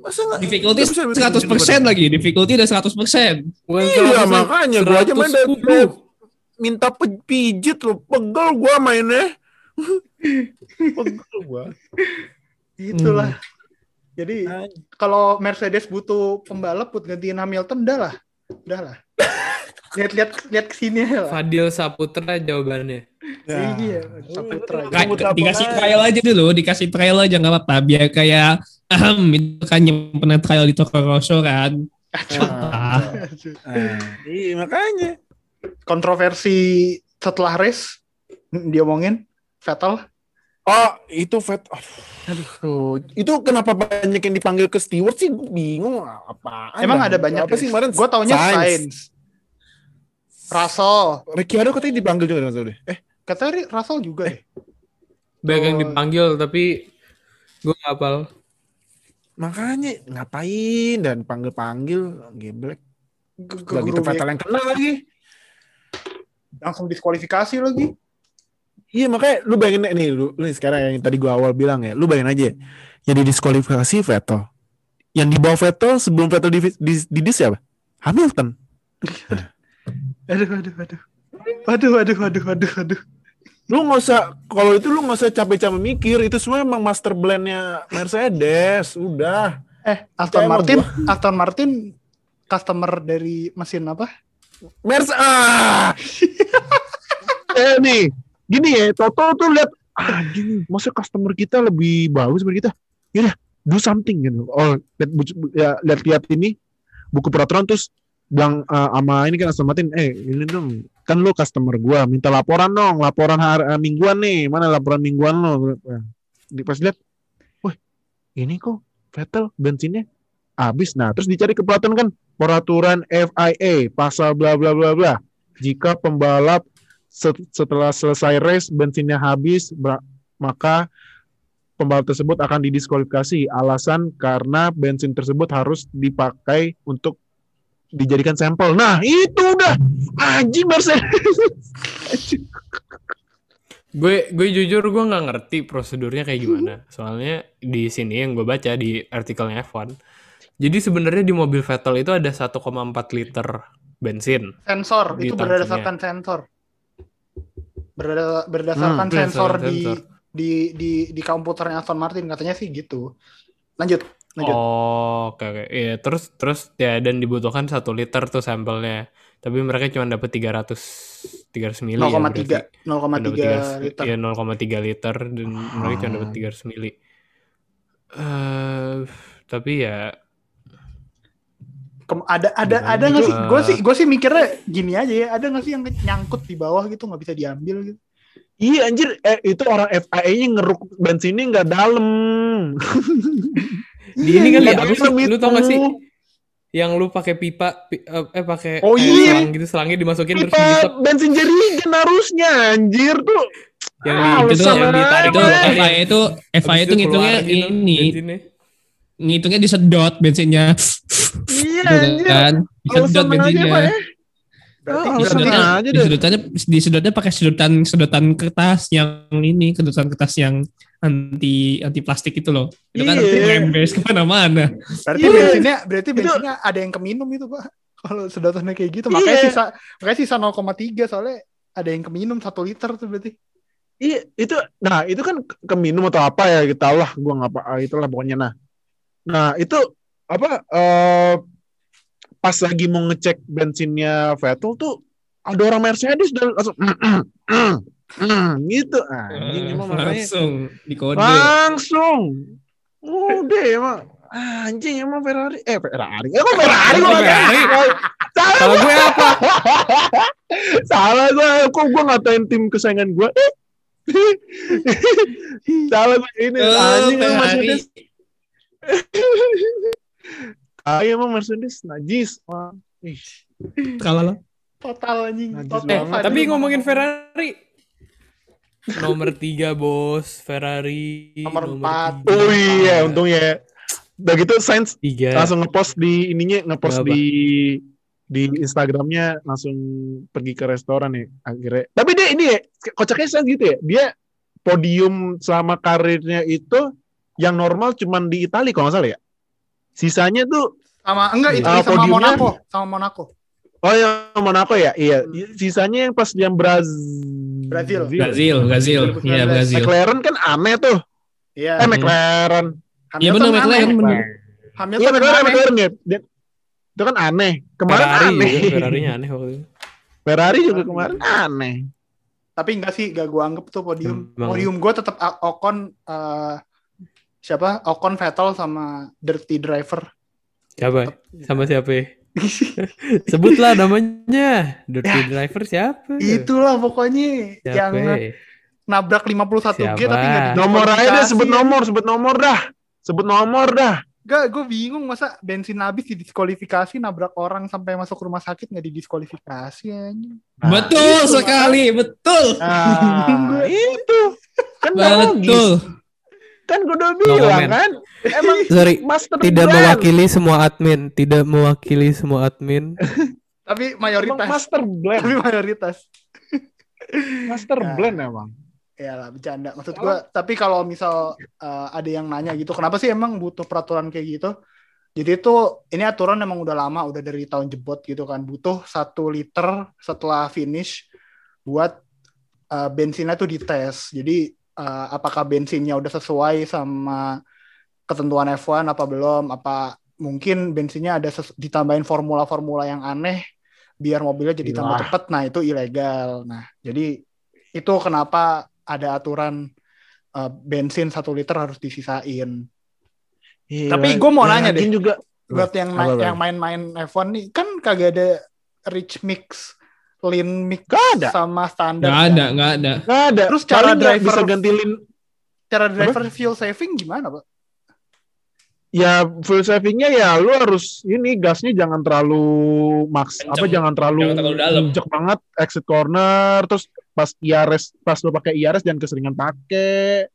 masa nggak Difficulty nggak bisa 100% lagi, difficulty udah 100%. Bukan Iya 100%, makanya gua aja main dari 110. Minta pijit loh, pegel gua mainnya. pegel gua. Itulah. Hmm. Jadi kalau Mercedes butuh pembalap buat gantiin Hamilton udah lah. Udah lah. Lihat-lihat lihat ke sini lah. Fadil Saputra jawabannya Ya. Iya, Saputra. Kayak- Kayak dikasih trial aja dulu, dikasih trial aja nggak apa-apa. Biar kayak ahem, itu kan nyimpen trial di Toko Rosso kan. Ah, Nah, iya makanya. Kontroversi setelah race diomongin Vettel Oh, itu Vet. Aduh, aduh. Itu kenapa banyak yang dipanggil ke steward sih? Gue bingung apa. emang ada banyak Apa sih kemarin? gue taunya Sainz. Sainz Russell Ricciardo katanya dipanggil juga deh. Eh, katanya Russell juga deh banyak yang Oh. dipanggil tapi gue gak hafal makanya ngapain dan panggil-panggil geblek. Gitu gegurumi. Vettel yang kena lagi langsung diskualifikasi lagi. Iya makanya lu bayangin nih lu, lu sekarang yang tadi gua awal bilang ya, lu bayangin aja yang didiskualifikasi Vettel. Yang di bawah Vettel sebelum Vettel di di, di di siapa? Hamilton. aduh aduh aduh. Aduh aduh aduh aduh aduh. Lu nggak usah kalau itu lu nggak usah capek-capek mikir, itu semua emang master blendnya Mercedes, udah. Eh, Aston Martin, Aston Martin customer dari mesin apa? Mers ah. eh nih, gini ya, Toto tuh lihat ah gini, masa customer kita lebih bagus dari kita. Yaudah, do something gitu. Oh, lihat ya, lihat lihat ini buku peraturan terus bilang eh, sama ini kan Aston Martin, eh ini dong, kan lu customer gua, minta laporan dong, laporan hari eh, mingguan nih, mana laporan mingguan lo? Di pas lihat, wah ini kok Vettel bensinnya habis. Nah, terus dicari ke peraturan kan peraturan FIA pasal bla bla bla bla. Jika pembalap se- setelah selesai race bensinnya habis, maka pembalap tersebut akan didiskualifikasi. Alasan karena bensin tersebut harus dipakai untuk dijadikan sampel. Nah, itu udah anjing Mercedes. Gue gue jujur gue nggak ngerti prosedurnya kayak gimana. Soalnya di sini yang gue baca di artikelnya F1. Jadi sebenarnya di mobil Vettel itu ada 1,4 liter bensin. Sensor, itu tangkinya. berdasarkan sensor. Berda- berdasarkan Hmm, sensor berdasarkan di, sensor. di di di komputernya Aston Martin katanya sih gitu. Lanjut, lanjut. Oh, oke oke. Iya, terus terus ya dan dibutuhkan satu liter tuh sampelnya. Tapi mereka cuma dapat 300 300 mili ya 0,3 berarti. Cuma dapat 0,3 liter. Iya 0,3 liter dan mereka cuma dapat 300 mili. Eh tapi ya Kem- ada ada Gimana ada nggak sih? Gue sih gue sih mikirnya gini aja ya. Ada nggak sih yang nyangkut di bawah gitu nggak bisa diambil gitu? Iya anjir, eh, itu orang FIA-nya ngeruk bensinnya nggak dalam. di ini kali Iya, apa tapi sih? lebih Lu tau gak sih? Yang lu pakai pipa pi- eh eh, pakai Oh, kayak iya. selang gitu, selangnya dimasukin terus Pipa dihisap. bensin jerigen harusnya anjir tuh. Yang Ah, di, itu tuh yang ditarik itu dua kali. FIA itu FIA itu ngitungnya gitu ini bensinnya. Ngitungnya disedot bensinnya Iya gitu anjir. kan disedot aja bensinnya Pak ya. Berarti Oh, disedotnya aja deh. disedotnya disedotnya pakai sedotan sedotan kertas yang ini sedotan kertas yang anti anti plastik itu loh itu kan Iya. ngembes ke mana-mana berarti Iya. bensinnya berarti Itu- bensinnya ada yang keminum itu pak. Kalau sedotannya kayak gitu, makanya Iya. sisa makanya sisa 0,3 soalnya ada yang keminum satu liter tuh berarti. Iya, itu nah itu kan ke- keminum atau apa ya kita tahu lah gua nggak apa ah, itulah pokoknya nah. Nah, itu apa eh pas lagi mau ngecek bensinnya Vettel tuh ada orang Mercedes dan langsung "Mm, mm, mm, mm," gitu anjing emang makanya langsung di kode langsung. Udah emang. Anjing emang Ferrari. Eh Ferrari. Eh kok Ferrari Kok Ferrari? salah gue apa? salah gua. Kok gua ngatain tim kesayangan gua? Eh salah gua ini. Anjing emang Ferrari. Mercedes ah emang Mercedes najis Wah, ih, kalau lo Total anjing. Total Eh, tapi ngomongin Ferrari. Nomor tiga bos Ferrari. Nomor empat. tiga. oh iya untungnya udah gitu Sainz Tiga. langsung ngepost di ininya ngepost di di Instagramnya langsung pergi ke restoran ya akhirnya tapi dia ini ya kocaknya Sainz gitu ya dia podium selama karirnya itu yang normal cuman di Italia kalau nggak salah ya sisanya tuh Sama enggak itu Ah, sama podiumnya- Monaco, sama Monaco. oh yang Monaco ya iya sisanya yang pas yang Braz Brazil. Brazil Brazil 2019. iya Brazil McLaren kan aneh tuh Iya. eh McLaren Iya benar Hamilton McLaren aneh. benar Hamilton iya McLaren. McLaren ya itu kan aneh kemarin Ferrari aneh juga, Ferrari-nya aneh waktu itu. Ferrari juga kemarin aneh Tapi enggak sih, gak gue anggap tuh podium. Emang. Podium gue tetap Ocon eh, siapa? Ocon Vettel sama Dirty Driver. Siapa? Sama siapa? ya? Sebutlah namanya. Dirty Driver siapa? Itulah pokoknya Siapa? yang ya? nabrak 51 G Siapa? tapi nggak Nomor aja deh, sebut nomor, sebut nomor dah. Sebut nomor dah. Gak, gue bingung masa bensin habis didiskualifikasi nabrak orang sampai masuk rumah sakit nggak didiskualifikasi anjing. Nah, betul itu, sekali betul Nah, itu. Kan betul Kan gue udah bilang comment. kan. Emang Sorry, master tidak blend. mewakili semua admin, tidak mewakili semua admin. Tapi Emang mayoritas. master blend. Tapi mayoritas. Master Nah. blend emang. Ya lah bercanda. Maksud gue, tapi kalau misal eh, ada yang nanya gitu, kenapa sih emang butuh peraturan kayak gitu? Jadi itu ini aturan emang udah lama, udah dari tahun jebot gitu kan. Butuh satu liter setelah finish buat eh, bensinnya tuh dites. Jadi eh, apakah bensinnya udah sesuai sama ketentuan F1 apa belum? Apa mungkin bensinnya ada ditambahin formula-formula yang aneh biar mobilnya jadi tambah Gila. cepet. Nah itu ilegal. Nah jadi itu kenapa ada aturan eh, bensin satu liter harus disisain. Tapi gua mau nanya deh. juga Buat yang Bang? yang main-main F1 nih kan kagak ada rich mix, lean mix Gak ada. sama standar. Nggak kan? ada, nggak ada. Gak ada. Terus cara Paling driver- bisa ganti lin Cara driver fuel saving gimana, Pak? ya full savingnya ya lu harus ini gasnya jangan terlalu max Kenceng. apa jangan terlalu Jangan terlalu dalam. injek banget exit corner terus pas IRS pas lu pakai IRS jangan keseringan pakai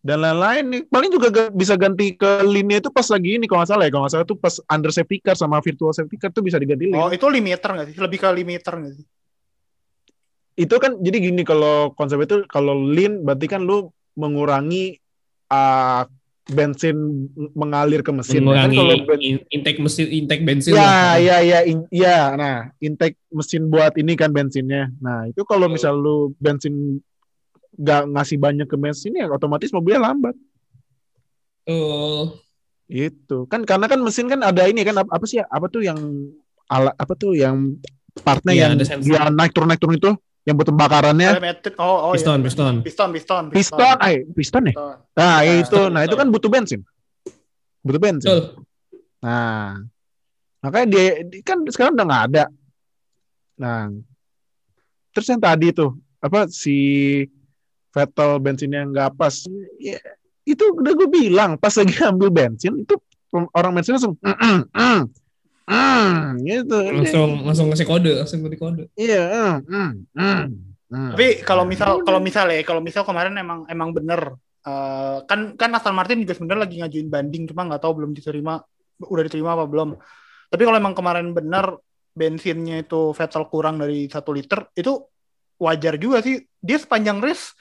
dan lain-lain nih paling juga ga- bisa ganti ke linnya itu pas lagi ini kalau nggak salah ya kalau nggak salah tuh pas under safety car sama virtual safety car tuh bisa diganti lin Oh, itu limiter nggak sih? Lebih ke limiter nggak sih? itu kan jadi gini kalau konsep itu kalau lean berarti kan lu mengurangi uh, bensin mengalir ke mesin Mengurangi kan kalau ben- in- intake mesin, intake bensin. Ya, lah. ya, ya, in- ya. Nah, intake mesin buat ini kan bensinnya. Nah, itu kalau misal lu bensin nggak ngasih banyak ke bensin ya otomatis mobilnya lambat. Tuh. Itu kan karena kan mesin kan ada ini kan apa, apa sih ya? Apa tuh yang alat apa tuh yang partnya Iya, yang dia naik turun naik turun itu yang buat pembakarannya. Oh, oh Piston, iya. piston. Piston, piston, piston, eh piston ya? Piston. Nah, Ya, itu. piston, Nah, itu piston. kan butuh bensin. Butuh bensin. Betul. Nah, makanya dia di- kan sekarang udah nggak ada. Nah, terus yang tadi tuh apa si Vettel bensinnya nggak pas, ya, itu udah gue bilang pas lagi ambil bensin itu orang bensin langsung mm, mm, mm, mm, gitu. Langsung langsung ngasih kode, langsung ngasih kode. Iya. mm, mm, mm, mm. Tapi kalau misal kalau misal ya, kalau misal kemarin emang emang bener eh, kan kan Aston Martin juga sebenarnya lagi ngajuin banding cuma nggak tahu belum diterima udah diterima apa belum. Tapi kalau emang kemarin bener bensinnya itu Vettel kurang dari satu liter itu wajar juga sih. Dia sepanjang race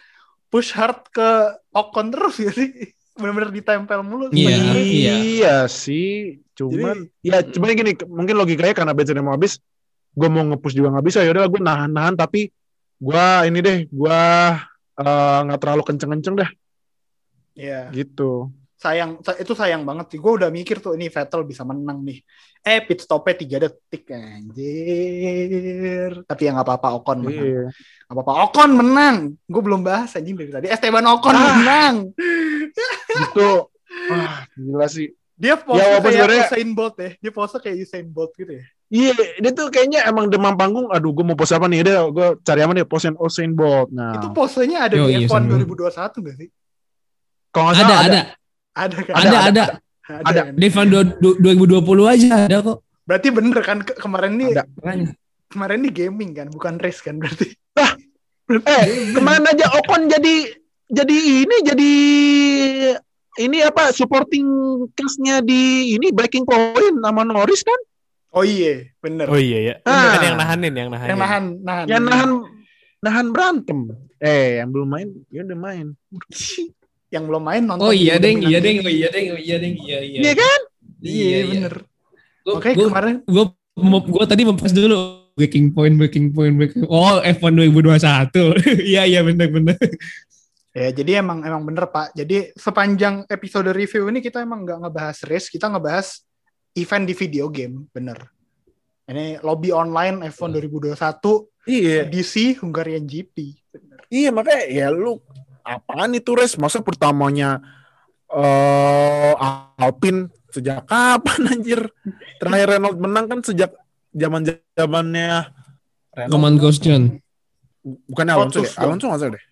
push hard ke Ocon terus ya sih. Bener-bener ditempel mulu. Iya, race. iya. Iya sih, cuman ya cuman gini, mungkin logikanya karena bensinnya mau habis, gue mau nge-push juga nggak bisa. Yaudah gue nahan-nahan, tapi gue ini deh, gue eh, nggak terlalu kenceng-kenceng dah, Iya. gitu. Sayang sa- itu sayang banget sih. Gue udah mikir tuh ini Vettel bisa menang nih. Eh pit stopnya 3 detik anjir. Tapi ya nggak apa-apa Ocon menang. Nggak apa-apa Ocon menang. Gue belum bahas anjing dari tadi. Esteban Ocon Ah. menang. Gitu. Wah, gila sih. dia pose Ya, kayak sebenarnya- Usain Bolt ya. Dia pose kayak Usain Bolt gitu ya. Iya, dia tuh kayaknya emang demam panggung. Aduh, gue mau pose apa nih? Dia, gue cari apa nih? Posein Usain Bolt. Nah, itu posenya ada Yo, di iya, F1 Usain 2021 gak sih? Kalau Ada, salah ada, ada kan ada, ada. Ada. kan? Devan du- du- 2020 aja ada kok. berarti bener kan ke- kemarin nih Ada. Kemarin nih gaming kan bukan race kan berarti Eh, kemarin aja Ocon jadi jadi ini jadi ini apa supporting cast-nya di ini breaking point sama Norris kan? oh iya bener Oh iya ya. Ah. Kan yang nahanin, yang nahanin. yang nahan nahan Yang nahan nahan berantem. Eh, yang belum main, ya udah main. Yang belum main nonton Oh iya deng, iya deng, oh iya deng, oh iya deng, iya iya. Iya kan? Iya, bener. Gue Oke kemarin gue gue tadi mempas dulu breaking point, breaking point, breaking. Oh F1 2021. Iya iya benar benar. ya jadi emang emang bener pak. Jadi sepanjang episode review ini kita emang nggak ngebahas race, kita ngebahas event di video game, bener. Ini lobby online F1 2021 Iya. DC Hungarian GP. Bener. Iya, makanya ya lu apaan itu res? Masa pertamanya eh Alpine sejak kapan anjir? Terakhir Renault menang kan sejak zaman-zamannya Renault. Roman Grosjean. Bukannya Alonso Lotus ya? Alonso nggak salah deh.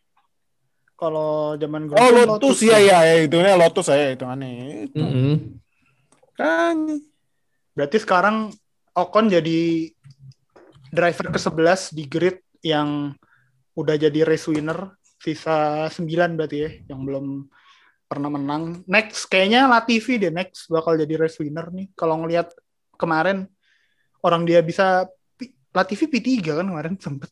Kalau zaman Oh Grosjean, Lotus ya ya ya itu ya Lotus saya itu aneh. Itu Mm-mm. kan Berarti sekarang Ocon jadi driver ke-11 di grid yang udah jadi race winner. Sisa 9 berarti ya, yang belum pernah menang. Next, kayaknya Latifi deh next bakal jadi race winner nih. Kalau ngelihat kemarin, orang dia bisa... Latifi P3 kan kemarin sempet.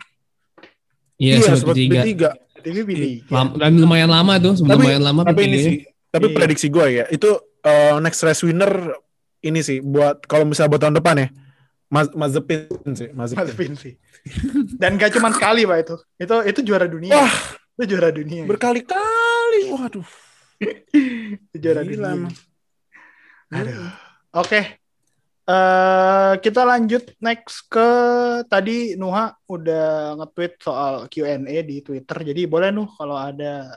Iya, iya sempat sempat tiga. B3. Latifi P3. Lam- dan lumayan lama tuh, Tapi- lumayan lama Tapi ini P3. sih, tapi Iya. prediksi gue ya, itu eh, next race winner ini sih buat kalau misalnya buat tahun depan ya. Mas Mazepin sih, Mazepin. Mazepin sih. Dan gak cuma sekali pak itu. Itu itu juara dunia. Wah. Itu juara dunia. Berkali-kali. Waduh. Itu juara Gila dunia. Aduh. Oke. Eh kita lanjut next ke tadi Nuha udah nge-tweet soal Q&A di Twitter. Jadi boleh Nuh kalau ada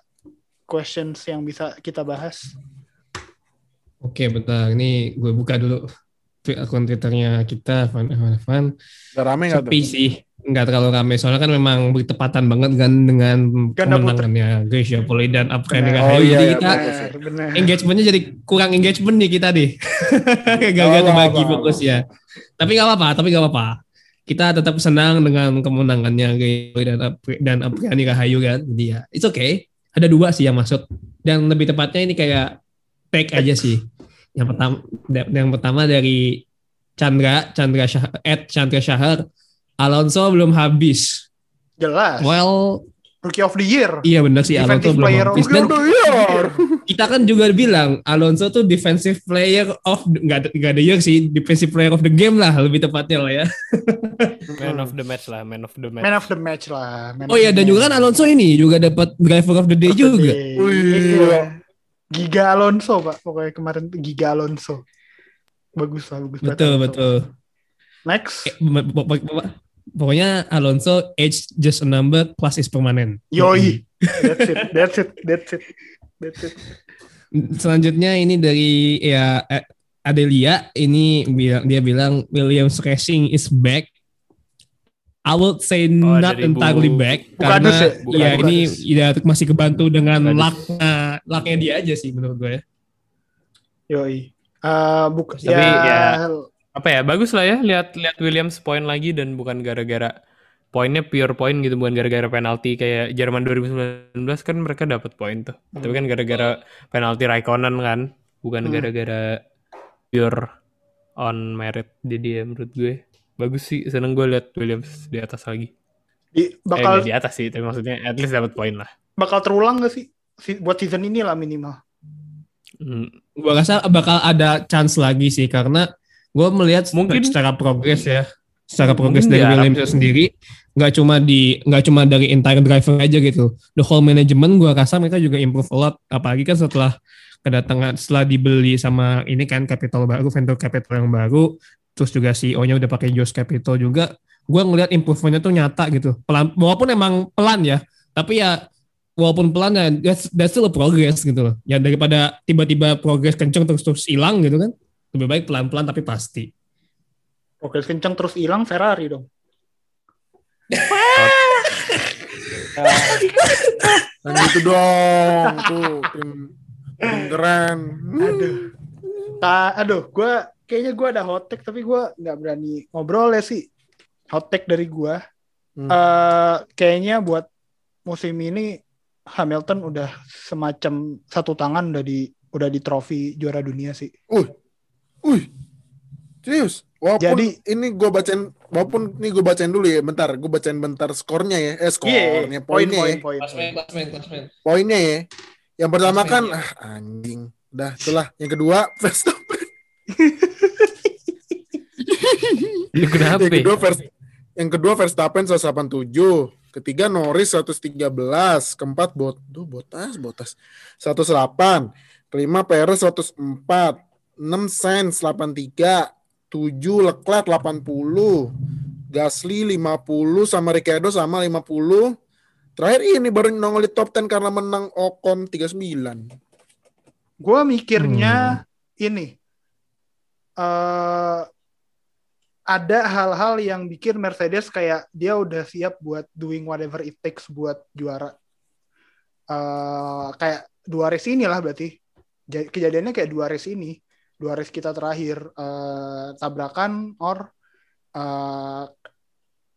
questions yang bisa kita bahas. Oke, bentar. Ini gue buka dulu tweet akun Twitternya kita, Van Evan Evan. Udah rame nggak tuh? Sepi sih, nggak terlalu rame. Soalnya kan memang bertepatan banget kan dengan Ganda kemenangannya Gracia Poli dan Benar. Rahayu. Oh, iya, Jadi iya, kita engagementnya jadi kurang engagement nih kita deh. Gagal Oh, apa, fokus ya. Tapi nggak apa-apa, tapi nggak apa-apa. Kita tetap senang dengan kemenangannya Poli dan dan Apkani Rahayu kan. Jadi ya, it's okay. Ada dua sih yang masuk. Dan lebih tepatnya ini kayak tag aja sih. Yang pertama, yang pertama dari Chandra, Chandra Syah, at Chandra Syahar, Alonso belum habis. Jelas. Well, Rookie of the Year. iya benar sih Alonso Defensive belum player of habis. the Dan year. kita kan juga bilang Alonso tuh defensive player of nggak ada nggak ada year sih defensive player of the game lah lebih tepatnya lah ya. Man of the match lah, man of the match. Man of the match lah. Man Oh iya dan juga kan Alonso ini juga dapat driver of the day juga. Wih. Iya. Giga Alonso pak pokoknya kemarin tuh Giga Alonso bagus lah bagus banget Betul Alonso. betul. next Pok- pok- pok- Pokoknya Alonso age just a number plus is permanent. yoi that's it that's it that's it that's it Selanjutnya ini dari ya Adelia ini bilang dia bilang Williams Racing is back. I would say Oh, not dari Bu- entirely back Bukan karena ya? Bukan ya ini ya masih kebantu dengan Bukan lucknya lucknya dia aja sih menurut gue. ya. yoi Eh bukan Tapi ya, ya- apa ya bagus lah ya lihat lihat Williams poin lagi dan bukan gara-gara poinnya pure poin gitu bukan gara-gara penalti kayak Jerman 2019 kan mereka dapat poin tuh. Tapi kan gara-gara penalti Raikkonen kan bukan Hmm. gara-gara pure on merit jadi ya menurut gue. Bagus sih seneng gue lihat Williams di atas lagi. Di- eh bakal nggak di atas sih tapi maksudnya at least dapat poin lah. bakal terulang gak sih? Si- buat season ini lah minimal. Hmm, Gue rasa bakal ada chance lagi sih karena gue melihat Mungkin- secara progres ya, secara progres dari diharap. Williams sendiri nggak cuma di nggak cuma dari entire driver aja gitu. The whole management gue rasa mereka juga improve a lot. Apalagi kan setelah kedatangan setelah dibeli sama ini kan capital baru, vendor capital yang baru, terus juga CEO-nya udah pakai Josh Capital juga. Gue ngelihat improvementnya tuh nyata gitu. Pelan, walaupun emang pelan ya, tapi ya walaupun pelan ya that's, that's still a progress gitu loh. Ya daripada tiba-tiba progres kenceng terus terus hilang gitu kan. Lebih baik pelan-pelan tapi pasti. oke kenceng terus hilang Ferrari dong Dan gitu dong, tuh tim, tim keren. aduh Ta- aduh gue kayaknya gue ada hot take tapi gue nggak berani ngobrol ya sih hot take dari gue Hmm. Eh, kayaknya buat musim ini Hamilton udah semacam satu tangan udah di udah di trofi juara dunia sih Wih, serius. Walaupun Jadi- ini gue bacain, walaupun ini gue bacain dulu ya, bentar. Gue bacain bentar skornya ya, eh skornya, Iya, poin poinnya poin ya, poin klasmen, klasmen. poinnya ya. Yang pertama Klasmen, kan, ya. ah anjing, udah itulah. Yang kedua Verstappen. lu kenapa yang ya? kedua Vers, yang kedua Verstappen 187, ketiga Norris 113, keempat Bot, duh, Botas, Botas 108, kelima Perez 104, 6 Sainz 83, 7 Leclerc 80, Gasly 50 sama Ricardo sama 50. Terakhir ini baru nongol di top 10 karena menang Ocon 39. gue mikirnya ini eh ada hal-hal yang bikin Mercedes kayak dia udah siap buat doing whatever it takes buat juara. eh kayak dua race ini lah berarti. Ja- Kejadiannya kayak dua race ini, dua race kita terakhir eh, tabrakan or eh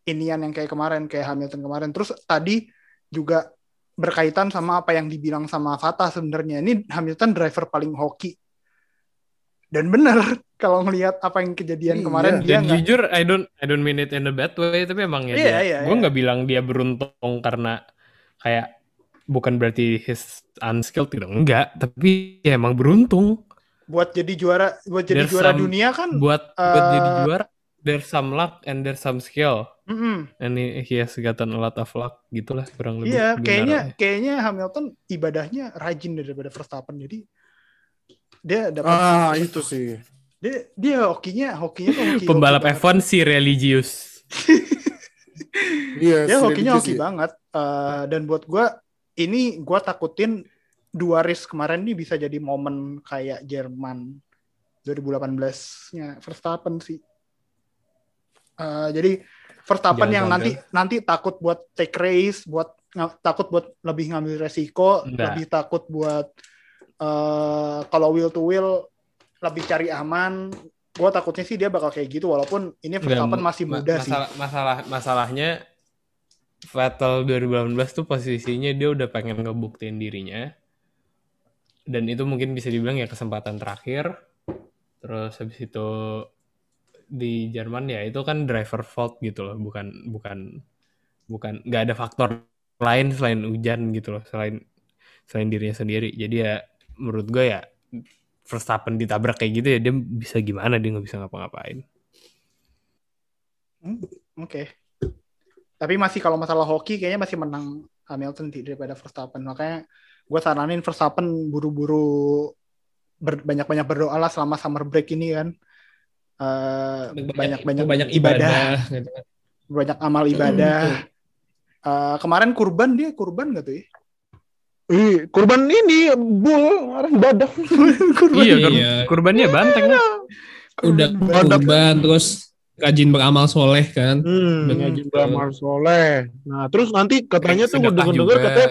inian yang kayak kemarin kayak Hamilton kemarin. Terus tadi juga berkaitan sama apa yang dibilang sama Fatah sebenarnya. Ini Hamilton driver paling hoki. Dan bener kalau ngelihat apa yang kejadian Iya, kemarin dia Dan nggak jujur I don't I don't mean it in a bad way tapi emang ya Iya, dia, iya, gue iya. nggak bilang dia beruntung karena kayak bukan berarti his unskilled gitu enggak tapi ya emang beruntung buat jadi juara buat jadi There's juara some- dunia kan buat buat Eh, jadi juara there's some luck and there's some skill. Mm-mm. And he, he has gotten a lot of luck gitulah kurang lebih. Iya, dia kayaknya naruhnya. kayaknya Hamilton ibadahnya rajin daripada Verstappen. Jadi dia dapat Ah, itu sih. dia dia hokinya hokinya tuh hoki, pembalap hoki banget. F1 si religius. Iya, Dia hokinya religious hoki ya. banget. Eh, dan buat gua ini gua takutin dua race kemarin nih bisa jadi momen kayak Jerman 2018-nya Verstappen sih. Eh, jadi Verstappen Jangan yang nanti sampai. nanti takut buat take race, buat takut buat lebih ngambil resiko, Enggak. lebih takut buat eh kalau will to will lebih cari aman. Gua takutnya sih dia bakal kayak gitu walaupun ini Verstappen Nggak, masih ma- muda sih. masalah, Masalah masalahnya Vettel 2018 tuh posisinya dia udah pengen ngebuktiin dirinya. Dan itu mungkin bisa dibilang ya kesempatan terakhir. Terus habis itu di Jerman ya itu kan driver fault gitu loh, bukan bukan bukan nggak ada faktor lain selain hujan gitu loh, selain selain dirinya sendiri. Jadi ya menurut gue ya Verstappen ditabrak kayak gitu ya dia bisa gimana dia nggak bisa ngapa-ngapain. Hmm, Oke. Tapi masih kalau masalah hoki kayaknya masih menang Hamilton sih daripada Verstappen. Makanya gue saranin Verstappen buru-buru ber- banyak-banyak berdoa lah selama summer break ini kan. Eh, banyak-banyak banyak ibadah, ibadah. gitu kan. banyak amal ibadah. Eh, kemarin kurban dia kurban gak tuh ya? Ih, kurban ini bull orang badak. kurban. Iya, kan Iya. kurbannya banteng kan. Udah Kurban. kurban terus rajin beramal soleh kan. Hmm. Haji Bramar Soleh. Nah, terus nanti katanya tuh Sedekah denger-denger katanya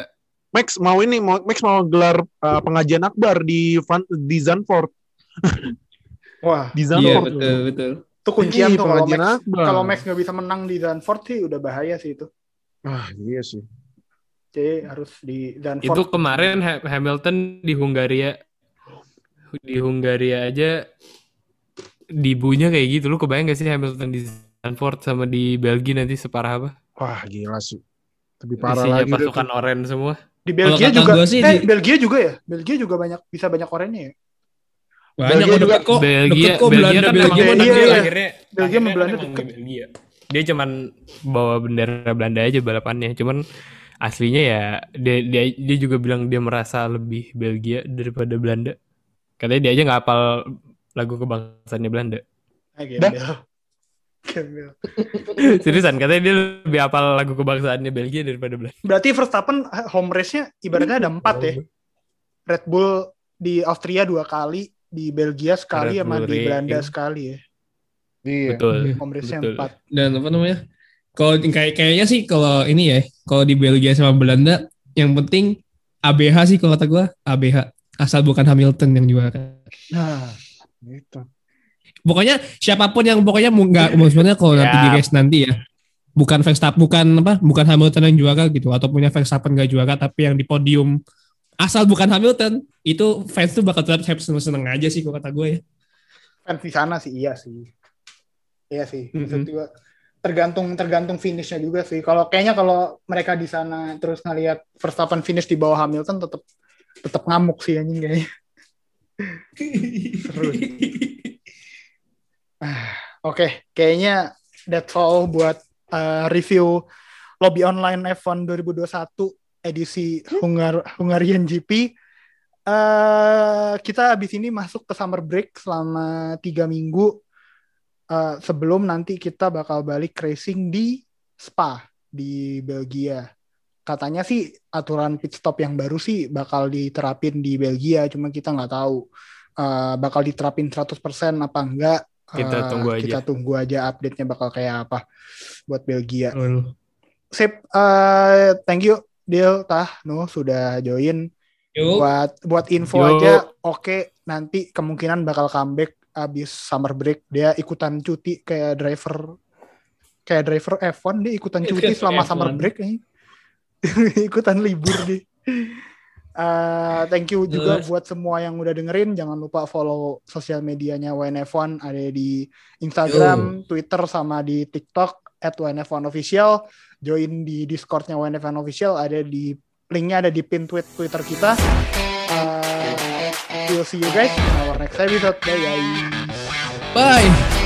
Max mau ini mau Max mau gelar uh, pengajian akbar di Van, di Zandvoort. Wah, Di Iya Zandvoort. betul betul. itu kuncian Ih, tuh kalau pengajian Max akbar. kalau Max nggak bisa menang di Zandvoort sih udah bahaya sih itu. Ah, iya sih. Jadi harus di Zandvoort. Itu kemarin Ha- Hamilton di Hungaria di Hungaria aja dibunya kayak gitu. Lu kebayang gak sih Hamilton di Stanford sama di Belgia nanti separah apa? Wah, gila sih. Lebih parah Isinya lagi. pasukan oranye semua. Di Belgia juga. gua sih eh, di- Belgia juga ya? Belgia juga banyak bisa banyak oranye ya? Banyak Belgia kok juga- deket kok. Belgia, deket kok Belgia Belanda kan Belgia. emang Belgia, menang iya, dia iya. akhirnya. Belgia akhirnya sama Belanda deket. Belgia. Dia cuman bawa bendera Belanda aja balapannya. Cuman aslinya ya dia, dia dia juga bilang dia merasa lebih Belgia daripada Belanda. Katanya dia aja nggak hafal lagu kebangsaannya Belanda. Ah, gembel. Seriusan katanya dia lebih hafal lagu kebangsaannya Belgia daripada Belanda. Berarti Verstappen eh, home race-nya ibaratnya ada empat ya. Red Bull di Austria dua kali, di Belgia sekali, Red sama Bull di Belanda Ring. sekali ya. Iya. Betul. Home race-nya Betul. empat. Dan apa namanya? Kalau kayak kayaknya sih kalau ini ya, kalau di Belgia sama Belanda yang penting ABH sih kalau kata gua ABH asal bukan Hamilton yang juara. Nah, gitu. Pokoknya siapa pun yang pokoknya nggak maksudnya kalau nanti di Ya. race nanti ya bukan Verstappen bukan apa bukan Hamilton yang juara gitu atau punya Verstappen gak juara tapi yang di podium asal bukan Hamilton itu fans tuh bakal tetap seneng seneng aja sih kalau kata gue ya. Fans di sana sih iya sih. Iya sih. Maksud Mhm. gua, tergantung tergantung finishnya juga sih. Kalau kayaknya kalau mereka di sana terus ngelihat Verstappen finish di bawah Hamilton tetap tetap ngamuk sih anjing kayaknya. Seru. Oke, kayaknya that's all buat uh, review lobby online F1 2021 edisi Hungar Hungarian GP. Eh kita habis ini masuk ke summer break selama tiga minggu Eh, sebelum nanti kita bakal balik racing di Spa di Belgia. Katanya sih aturan pit stop yang baru sih bakal diterapin di Belgia, cuma kita nggak tahu eh, bakal diterapin 100% apa enggak. Kita Eh, tunggu aja. Kita tunggu aja update-nya bakal kayak apa buat Belgia. Sip, eh, thank you Deal Tah no sudah join Yuk. buat buat info Yo. aja oke nanti kemungkinan bakal comeback abis summer break dia ikutan cuti kayak driver kayak driver F1 dia ikutan cuti selama F1. summer break nih ikutan libur deh Eh, thank you juga Jelas. buat semua yang udah dengerin. Jangan lupa follow sosial medianya WNF1 ada di Instagram, Twitter sama di TikTok at WNF1 official. Join di Discordnya WNF1 official. Ada di linknya ada di pin tweet Twitter kita. Uh, we'll see you guys in our next episode. Bye guys. Bye.